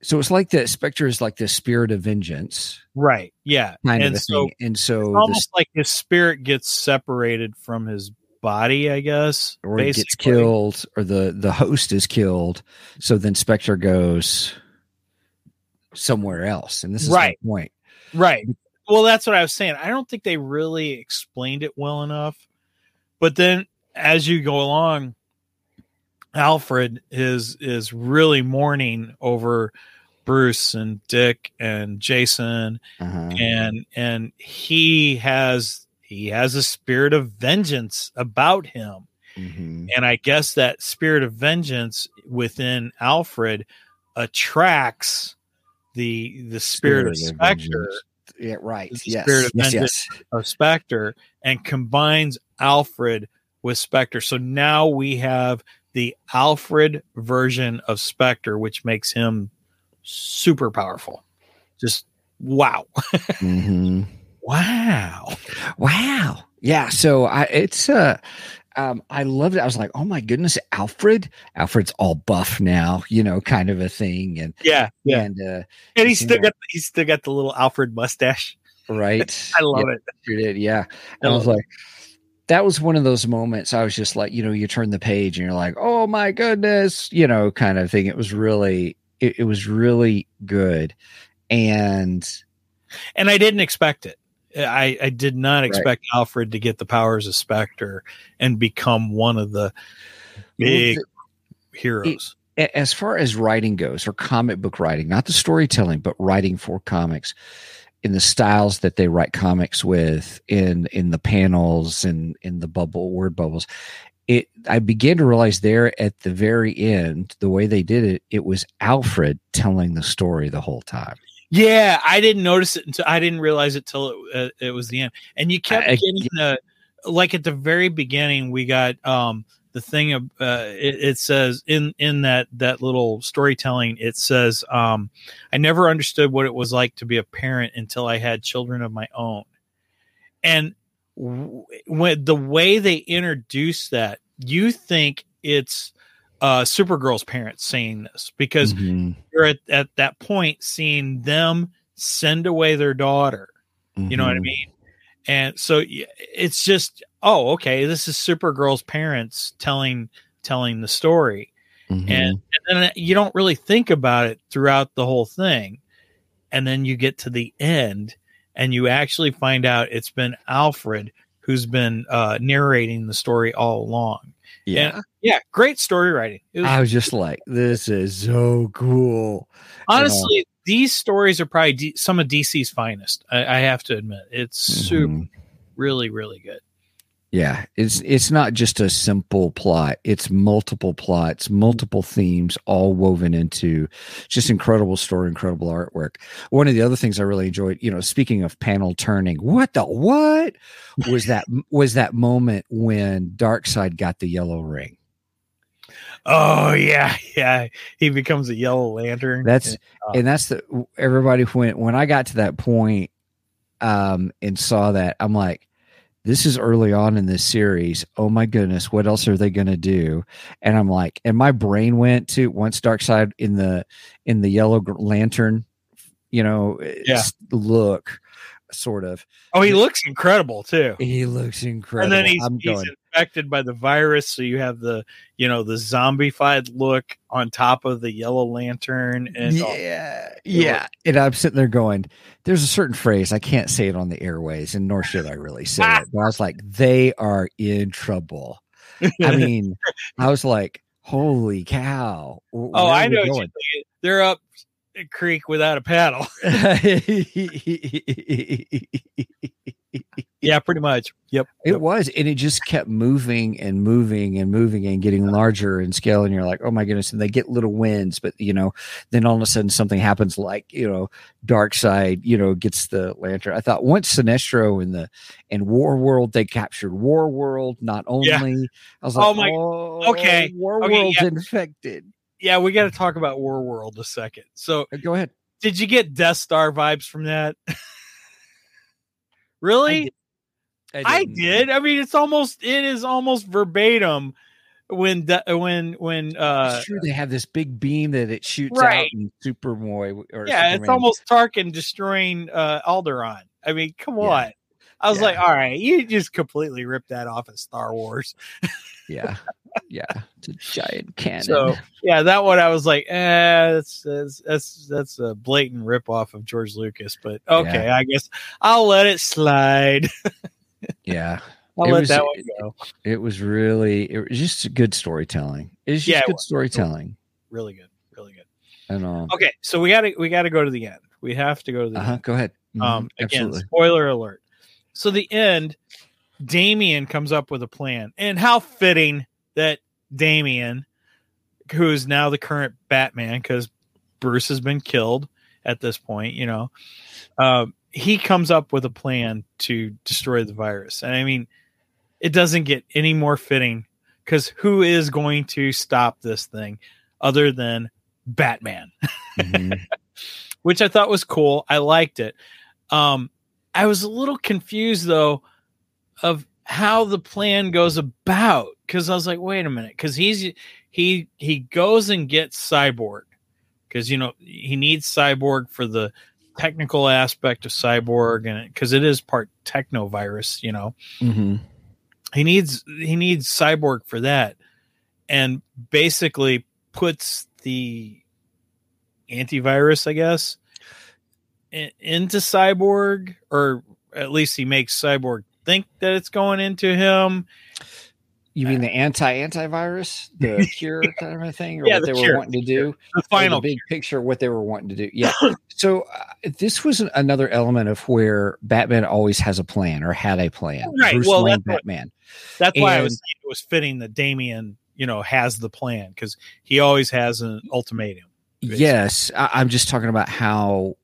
so it's like the Spectre is like the spirit of vengeance, right. Yeah, kind and of so thing. And so, almost like his spirit gets separated from his body. I guess, or he gets killed, or the the host is killed. So then Spectre goes somewhere else, and this is Right. point. Right. Well, that's what I was saying. I don't think they really explained it well enough. But then as you go along, Alfred is is really mourning over Bruce and Dick and Jason Uh-huh. and and he has he has a spirit of vengeance about him. Mhm. And I guess that spirit of vengeance within Alfred attracts the the spirit, of Spirit of Spectre. Yeah, right. The Yes. spirit of yes, vengeance. yes. of Spectre and combines Alfred with Spectre. So now we have the Alfred version of Spectre, which makes him super powerful. Just wow. Mhm. Wow. Wow. Yeah. So I it's uh um I loved it. I was like, oh my goodness, Alfred. Alfred's all buff now, you know, kind of a thing. And Yeah. Yeah. and uh And he's still Yeah. got he's still got the little Alfred mustache. right. I love yeah, it. Sure did, yeah. I And I was like, that was one of those moments I was just like, you know, you turn the page and you're like, oh my goodness, you know, kind of thing. It was really it, it was really good. And And I didn't expect it. Uh, I, I did not Right. expect Alfred to get the powers of Spectre and become one of the big heroes. a- as far as writing goes or comic book writing not the storytelling but writing for comics in the styles that they write comics with in in the panels and in the bubble word bubbles it I began to realize there at the very end, the way they did it, it was Alfred telling the story the whole time. Yeah, I didn't notice it until I didn't realize it till it, uh, it was the end. And you kept I- getting the like at the very beginning we got um the thing of uh it, it says in in that that little storytelling it says um I never understood what it was like to be a parent until I had children of my own. And w- when the way they introduce that, you think it's uh Supergirl's parents saying this because Mhm, you're at, at that point seeing them send away their daughter. You know what I mhm. mean? And so it's just, oh, okay, this is Supergirl's parents telling telling the story, Mhm. and, and then you don't really think about it throughout the whole thing, and then you get to the end, and you actually find out it's been Alfred who's been uh, narrating the story all along. yeah. And, yeah, great story writing. Was I was just like, this is so cool. honestly these stories are probably D- some of dc's finest i, I have to admit it's super Mhm. really really good Yeah, it's it's not just a simple plot. It's multiple plots, multiple themes, all woven into just incredible story, incredible artwork. One of the other things I really enjoyed, you know, speaking of panel turning, what the what was that was that moment when Darkseid got the yellow ring. oh yeah yeah he becomes a yellow lantern That's uh, and that's the everybody when when I got to that point um and saw that, I'm like this is early on in this series. Oh my goodness, what else are they going to do? And I'm like, and my brain went to once Darkseid in the in the yellow lantern, you know, Yeah. look, sort of. oh he looks incredible too He looks incredible. and then he's, he's infected by the virus so you have the you know the zombified look on top of the yellow lantern and oh, yeah, yeah. And I'm sitting there going, there's a certain phrase I can't say it on the airways, and nor should I really say it. But I was like, they are in trouble. I mean, I was like, holy cow! oh i know what you're going? they're up creek without a paddle yeah pretty much yep It was, and it just kept moving and moving and moving and getting larger in scale. And you're like, oh my goodness! And they get little wins, but you know, then all of a sudden something happens, like you know, Darkseid, you know, gets the lantern. I thought once Sinestro in the and War World, they captured War World. Not only, Yeah. I was like, Oh my- oh, okay, War okay, World's yeah. infected. Yeah we got to talk about war world a second so Uh, Go ahead. Did you get Death Star vibes from that? really? I didn't. did. I mean, it's almost it is almost verbatim when de- when when uh It's true. They have this big beam that it shoots Right. out in Superboy. Or yeah, it's Superman. almost Tarkin destroying uh Alderaan. I mean, come Yeah. on. I was Yeah. like, all right, you just completely ripped that off of Star Wars. yeah, yeah. It's a giant cannon. So yeah, that one I was like, eh, that's that's that's, that's a blatant rip off of George Lucas. But okay, I guess I'll let it slide. yeah, I'll It let was- that one go. it was really it was just good storytelling. It's just Yeah, good was. storytelling. Really good, really good. And all. Okay, so we got to we got to go to the end. We have to go to the Uh huh. end. Go ahead. Mhm, Um, again, absolutely. spoiler alert. So the end, Damian comes up with a plan, and how fitting that Damian, who is now the current Batman, because Bruce has been killed at this point, you know, um, he comes up with a plan to destroy the virus, and I mean, it doesn't get any more fitting because who is going to stop this thing other than Batman? Mhm. which I thought was cool. I liked it. Um, I was a little confused though of how the plan goes about because I was like, wait a minute, because he's he he goes and gets Cyborg because you know he needs Cyborg for the technical aspect of Cyborg and because it is part techno virus, you know Mhm. he needs he needs cyborg for that and basically puts the antivirus i guess in, into cyborg or at least he makes cyborg think that it's going into him You mean the anti antivirus, the cure kind of thing, or Yeah, what the they cure, were wanting to do? the final the big picture, what they were wanting to do. Yeah. so uh, this was an- another element of where Batman always has a plan or had a plan. Right, Bruce well, Wayne that's Batman. that's why i was saying it was fitting that Damian, you know, has the plan because he always has an ultimatum. basically. Yes, I, I'm just talking about how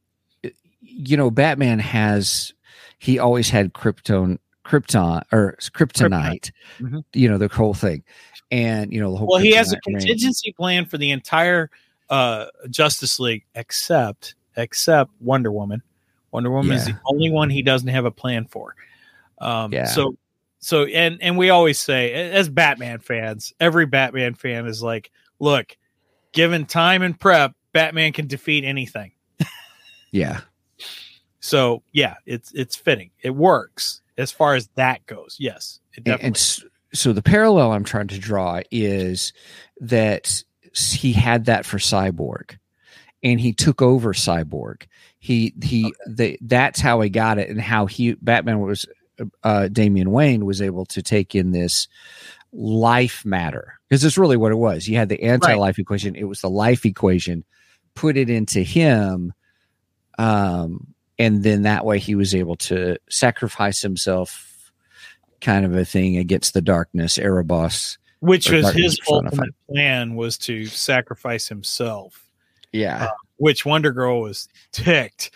you know Batman has he always had Krypton, Krypton or Kryptonite. Mhm. You know the whole thing, and you know the whole. Well, he has a Kryptonite contingency plan for the entire uh, Justice League, except except Wonder Woman. Wonder Woman is the only one he doesn't have a plan for. Um, Yeah. So, so and and we always say as Batman fans, every Batman fan is like, look, given time and prep, Batman can defeat anything. Yeah, So yeah, it's it's fitting. It works as far as that goes. Yes, it and, definitely. and so the parallel I'm trying to draw is that he had that for Cyborg, and he took over Cyborg. He he they, that's how he got it, and how he Batman was uh, Damian Wayne was able to take in this life matter because it's really what it was. You had the anti-life equation; it was the life equation. Put it into him, um, and then that way he was able to sacrifice himself, kind of a thing against the darkness. Erebos, which was darkness his ultimate plan was to sacrifice himself. yeah, uh, which Wonder Girl was ticked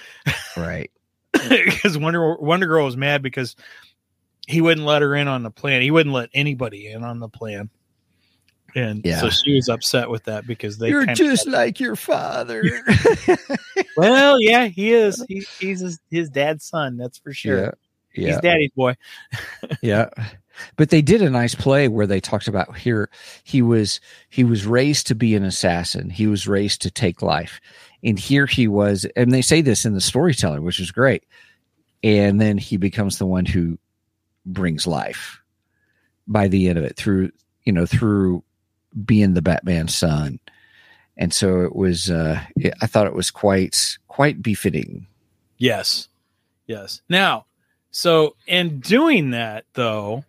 right, because Wonder Wonder Girl was mad because he wouldn't let her in on the plan. He wouldn't let anybody in on the plan, and Yeah. so she was upset with that because they. you're just like your father. well, yeah, he is. He, he's his, his dad's son. That's for sure. yeah, He's daddy's boy. yeah but they did a nice play where they talked about here he was he was raised to be an assassin he was raised to take life and here he was and they say this in the storytelling which is great and then he becomes the one who brings life by the end of it through you know through being the batman son and so it was uh it, i thought it was quite quite befitting Yes. Yes. Now, so in doing that, though,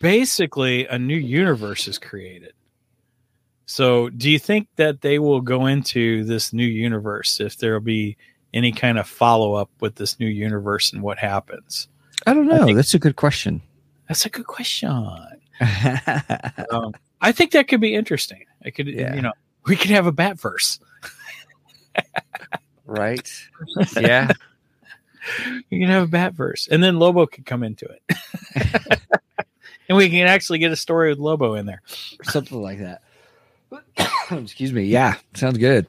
basically a new universe is created. So, do you think that they will go into this new universe if there will be any kind of follow up with this new universe and what happens? i don't know think- that's a good question That's a good question. Um, I think that could be interesting. I could, Yeah. you know, we could have a bat verse. right yeah You can have a bat verse. and then Lobo could come into it, and we can actually get a story with Lobo in there. something like that. Excuse me. Yeah, sounds good.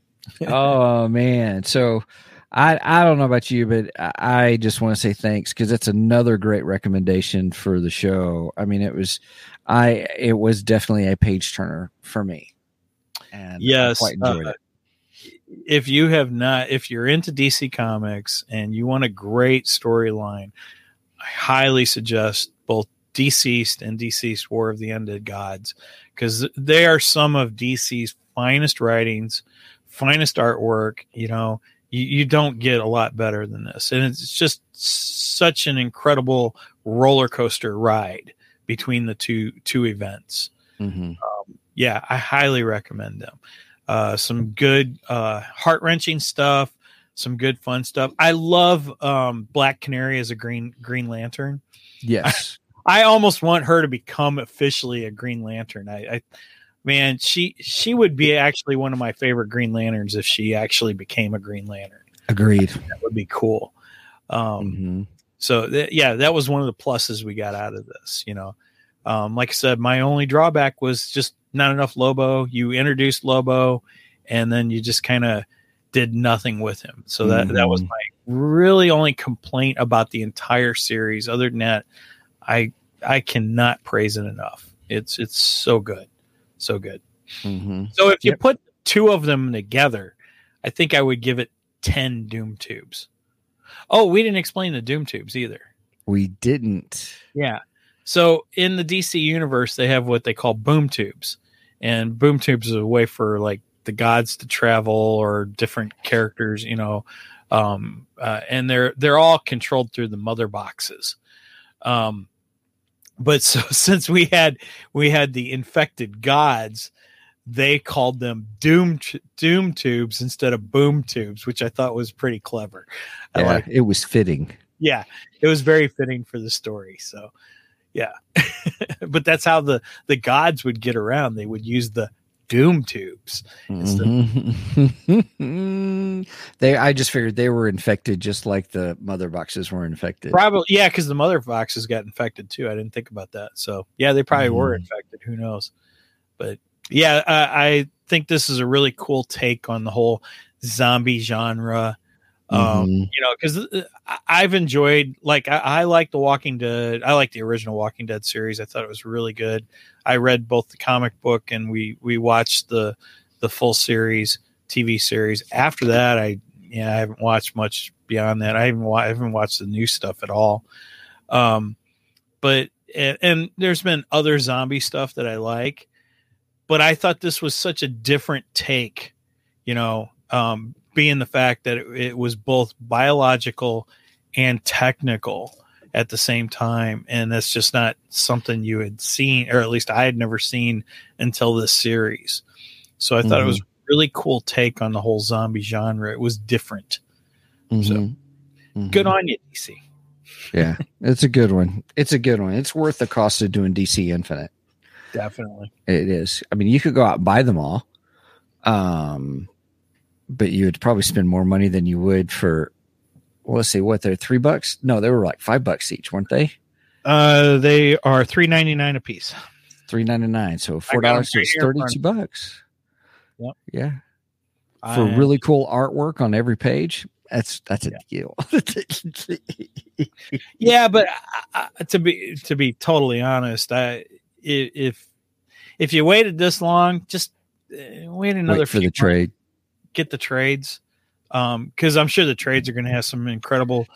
oh man, so I I don't know about you, but I I just want to say thanks because it's another great recommendation for the show. I mean, it was I it was definitely a page turner for me, and I Yes, quite enjoyed uh, it. if you have not if you're into dc comics and you want a great storyline i highly suggest both deceased and deceased war of the undead gods because they are some of dc's finest writings finest artwork you know? You, you don't get a lot better than this. And it's just such an incredible roller coaster ride between the two two events Mhm. yeah, I highly recommend them. Uh, some good uh, heart wrenching stuff, some good fun stuff. I love um, Black Canary as a Green Green Lantern. Yes, I almost want her to become officially a Green Lantern. I, I man, she she would be actually one of my favorite Green Lanterns if she actually became a Green Lantern. agreed. That would be cool. Um, Mhm. So th- yeah, that was one of the pluses we got out of this. You know, um, like I said, my only drawback was just not enough Lobo. You introduced Lobo, and then you just kind of did nothing with him. So that that was Mhm. my really only complaint about the entire series. Other than that, I I cannot praise it enough. It's it's so good, so good. Mhm. So if you Yep. put two of them together, I think I would give it ten Doom tubes. Oh, we didn't explain the Doom tubes either. We didn't. Yeah. So in the DC universe, they have what they call boom tubes, and boom tubes is a way for like the gods to travel or different characters, you know, um, uh, and they're they're all controlled through the mother boxes. Um, but so since we had we had the infected gods, they called them doom t- doom tubes instead of boom tubes, which I thought was pretty clever. I Yeah, it was fitting. yeah, it was very fitting for the story. So, yeah, but that's how the the gods would get around. They would use the doom tubes. Mhm. they, I just figured they were infected just like the mother boxes were infected. Probably, yeah, because the mother boxes got infected too. I didn't think about that. So yeah, they probably were Mhm. infected. Who knows? But yeah, I, I think this is a really cool take on the whole zombie genre. Um, Mhm. you know, because I've enjoyed like I, I like the Walking Dead. I like the original Walking Dead series. I thought it was really good. I read both the comic book and we we watched the the full series TV series. After that, I yeah I haven't watched much beyond that. I haven't wa- I haven't watched the new stuff at all. Um, but and, and there's been other zombie stuff that I like, but I thought this was such a different take. You know, um, being the fact that it, it was both biological and technical at the same time and that's just not something you had seen or at least i had never seen until this series so i thought it was really cool take on the whole zombie genre it was different Mhm. Mhm. good on you dc Yeah, it's a good one. It's a good one. It's worth the cost of doing DC Infinite. Definitely It is. I mean, you could go out and buy them all, um, but you would probably spend more money than you would for. Well, let's see, what they're three bucks? No, they were like five bucks each, weren't they? uh they are 3.99 a piece Three ninety nine. So four dollars is thirty two bucks. Yep. Yeah, for really cool artwork on every page. That's that's a deal. yeah but I, I, to be to be totally honest i- if if you waited this long just uh, wait another Wait for few the months. trade. get the trades. Um because i'm sure the trades are going to have some incredible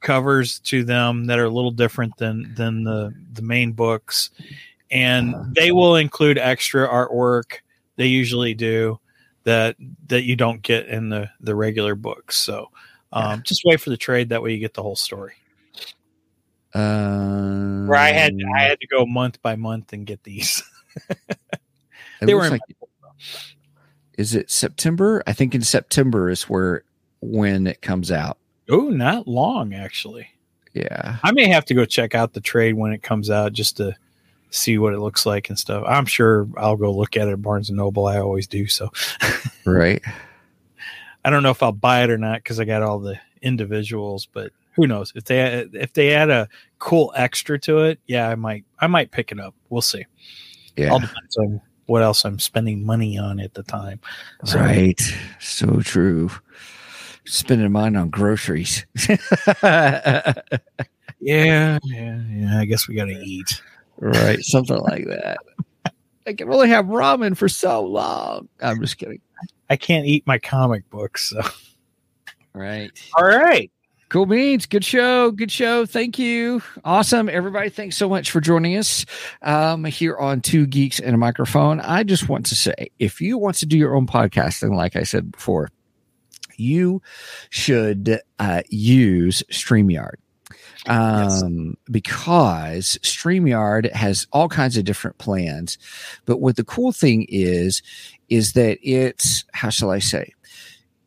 covers to them that are a little different than than the the main books. And they will include extra artwork they usually do that that you don't get in the the regular books. So um just wait for the trade that way you get the whole story Um, where i had i had to go month by month and get these they were like is it September? I think in September is where when it comes out. oh not long actually Yeah. I may have to go check out the trade when it comes out just to see what it looks like and stuff. I'm sure I'll go look at it at Barnes and Noble. I always do. So Right. I don't know if I'll buy it or not because I got all the individuals, but who knows if they if they add a cool extra to it, yeah, I might I might pick it up. We'll see. Yeah. All depends on what else I'm spending money on at the time. So, Right. So true. Spending mine on groceries. Yeah, yeah, yeah. I guess we got to eat. right. Something like that. I can only have ramen for so long. I'm just kidding. I can't eat my comic books. So. Right. All right. Cool beans. Good show. Good show. Thank you. Awesome. Everybody, thanks so much for joining us um, here on Two Geeks and a Microphone. I just want to say if you want to do your own podcasting, like I said before, you should uh, use StreamYard. Um, because StreamYard has all kinds of different plans. But what the cool thing is, is that it's, how shall I say?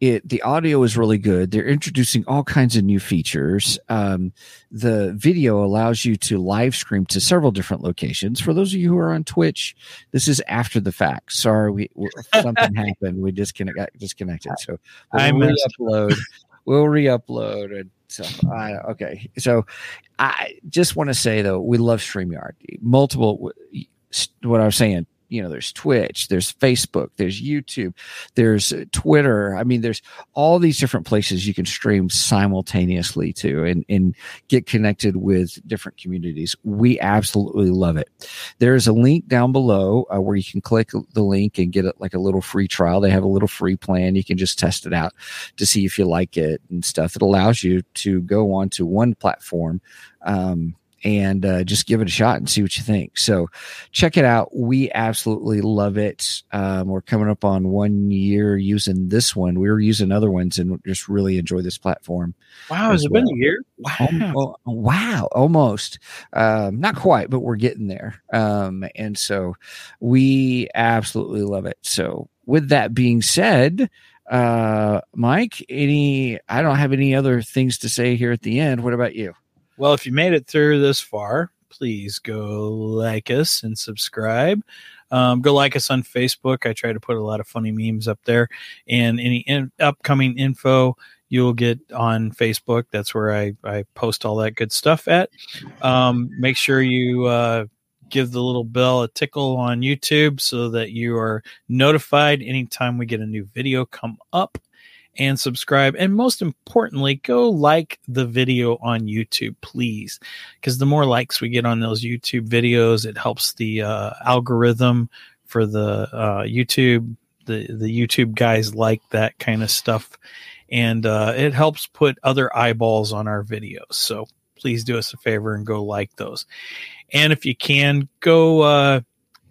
It the audio is really good. They're introducing all kinds of new features. Um, the video allows you to live stream to several different locations. For those of you who are on twitch this is after the fact. Sorry we something happened. We disconnect got disconnected. So I we'll missed re-upload. We'll re-upload and so I, okay. So i just want to say though we love streamyard. Multiple what i was saying you know there's twitch there's facebook there's youtube there's uh, twitter. I mean there's all these different places you can stream simultaneously to and, and get connected with different communities. We absolutely love it. There's a link down below uh, where you can click the link and get it like a little free trial. They have a little free plan. You can just test it out to see if you like it and stuff. It allows you to go on to one platform um, and uh, just give it a shot and see what you think. So check it out. We absolutely love it. Um, we're coming up on one year using this one. We were using other ones and just really enjoy this platform. Wow, has as it been a year? Wow. Oh, oh, wow, almost. Um, not quite, but we're getting there. Um, and so we absolutely love it. So with that being said, uh, Mike, any, I don't have any other things to say here at the end. What about you? Well, if you made it through this far, please go like us and subscribe. Um, go like us on Facebook. I try to put a lot of funny memes up there, and any in- upcoming info you'll get on Facebook. That's where I, I post all that good stuff at. Um, make sure you uh, give the little bell a tickle on YouTube so that you are notified anytime we get a new video come up and subscribe. And most importantly, go like the video on YouTube, please. Because the more likes we get on those YouTube videos, it helps the uh, algorithm for the uh, YouTube. The, the YouTube guys like that kind of stuff. And uh, it helps put other eyeballs on our videos. So please do us a favor and go like those. And if you can, go uh,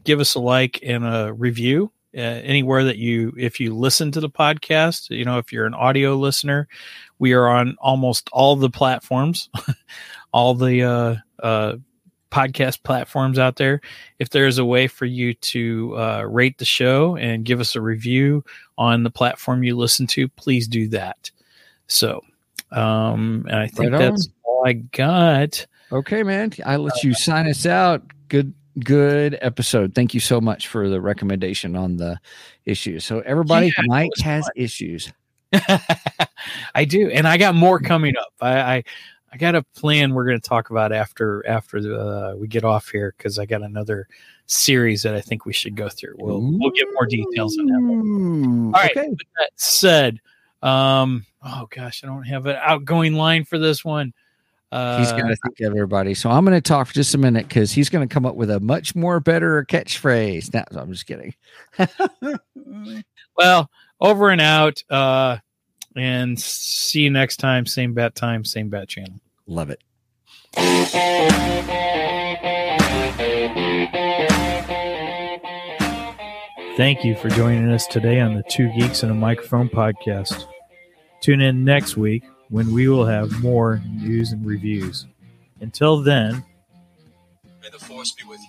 give us a like and a review uh, anywhere that you if you listen to the podcast you know if you're an audio listener we are on almost all the platforms all the uh, uh, podcast platforms out there if there's a way for you to uh, rate the show and give us a review on the platform you listen to please do that so um and i think Right that's all i got Okay, man. I let you sign us out. Good, good episode. Thank you so much for the recommendation on the issues. So everybody, Yeah, Mike has fun. issues. I do, and I got more coming up. I I, I got a plan we're going to talk about after after uh, we get off here because I got another series that I think we should go through. We'll we'll get more details on that. Ooh, All right. Okay. With that said, um, oh gosh, I don't have an outgoing line for this one. Uh, He's going to think of everybody. So I'm going to talk for just a minute because he's going to come up with a much more better catchphrase. Now, I'm just kidding. well, over and out. Uh, and see you next time. Same bat time, same bat channel. Love it. Thank you for joining us today on the Two Geeks and a Microphone podcast. Tune in next week when we will have more news and reviews. Until then, may the force be with you.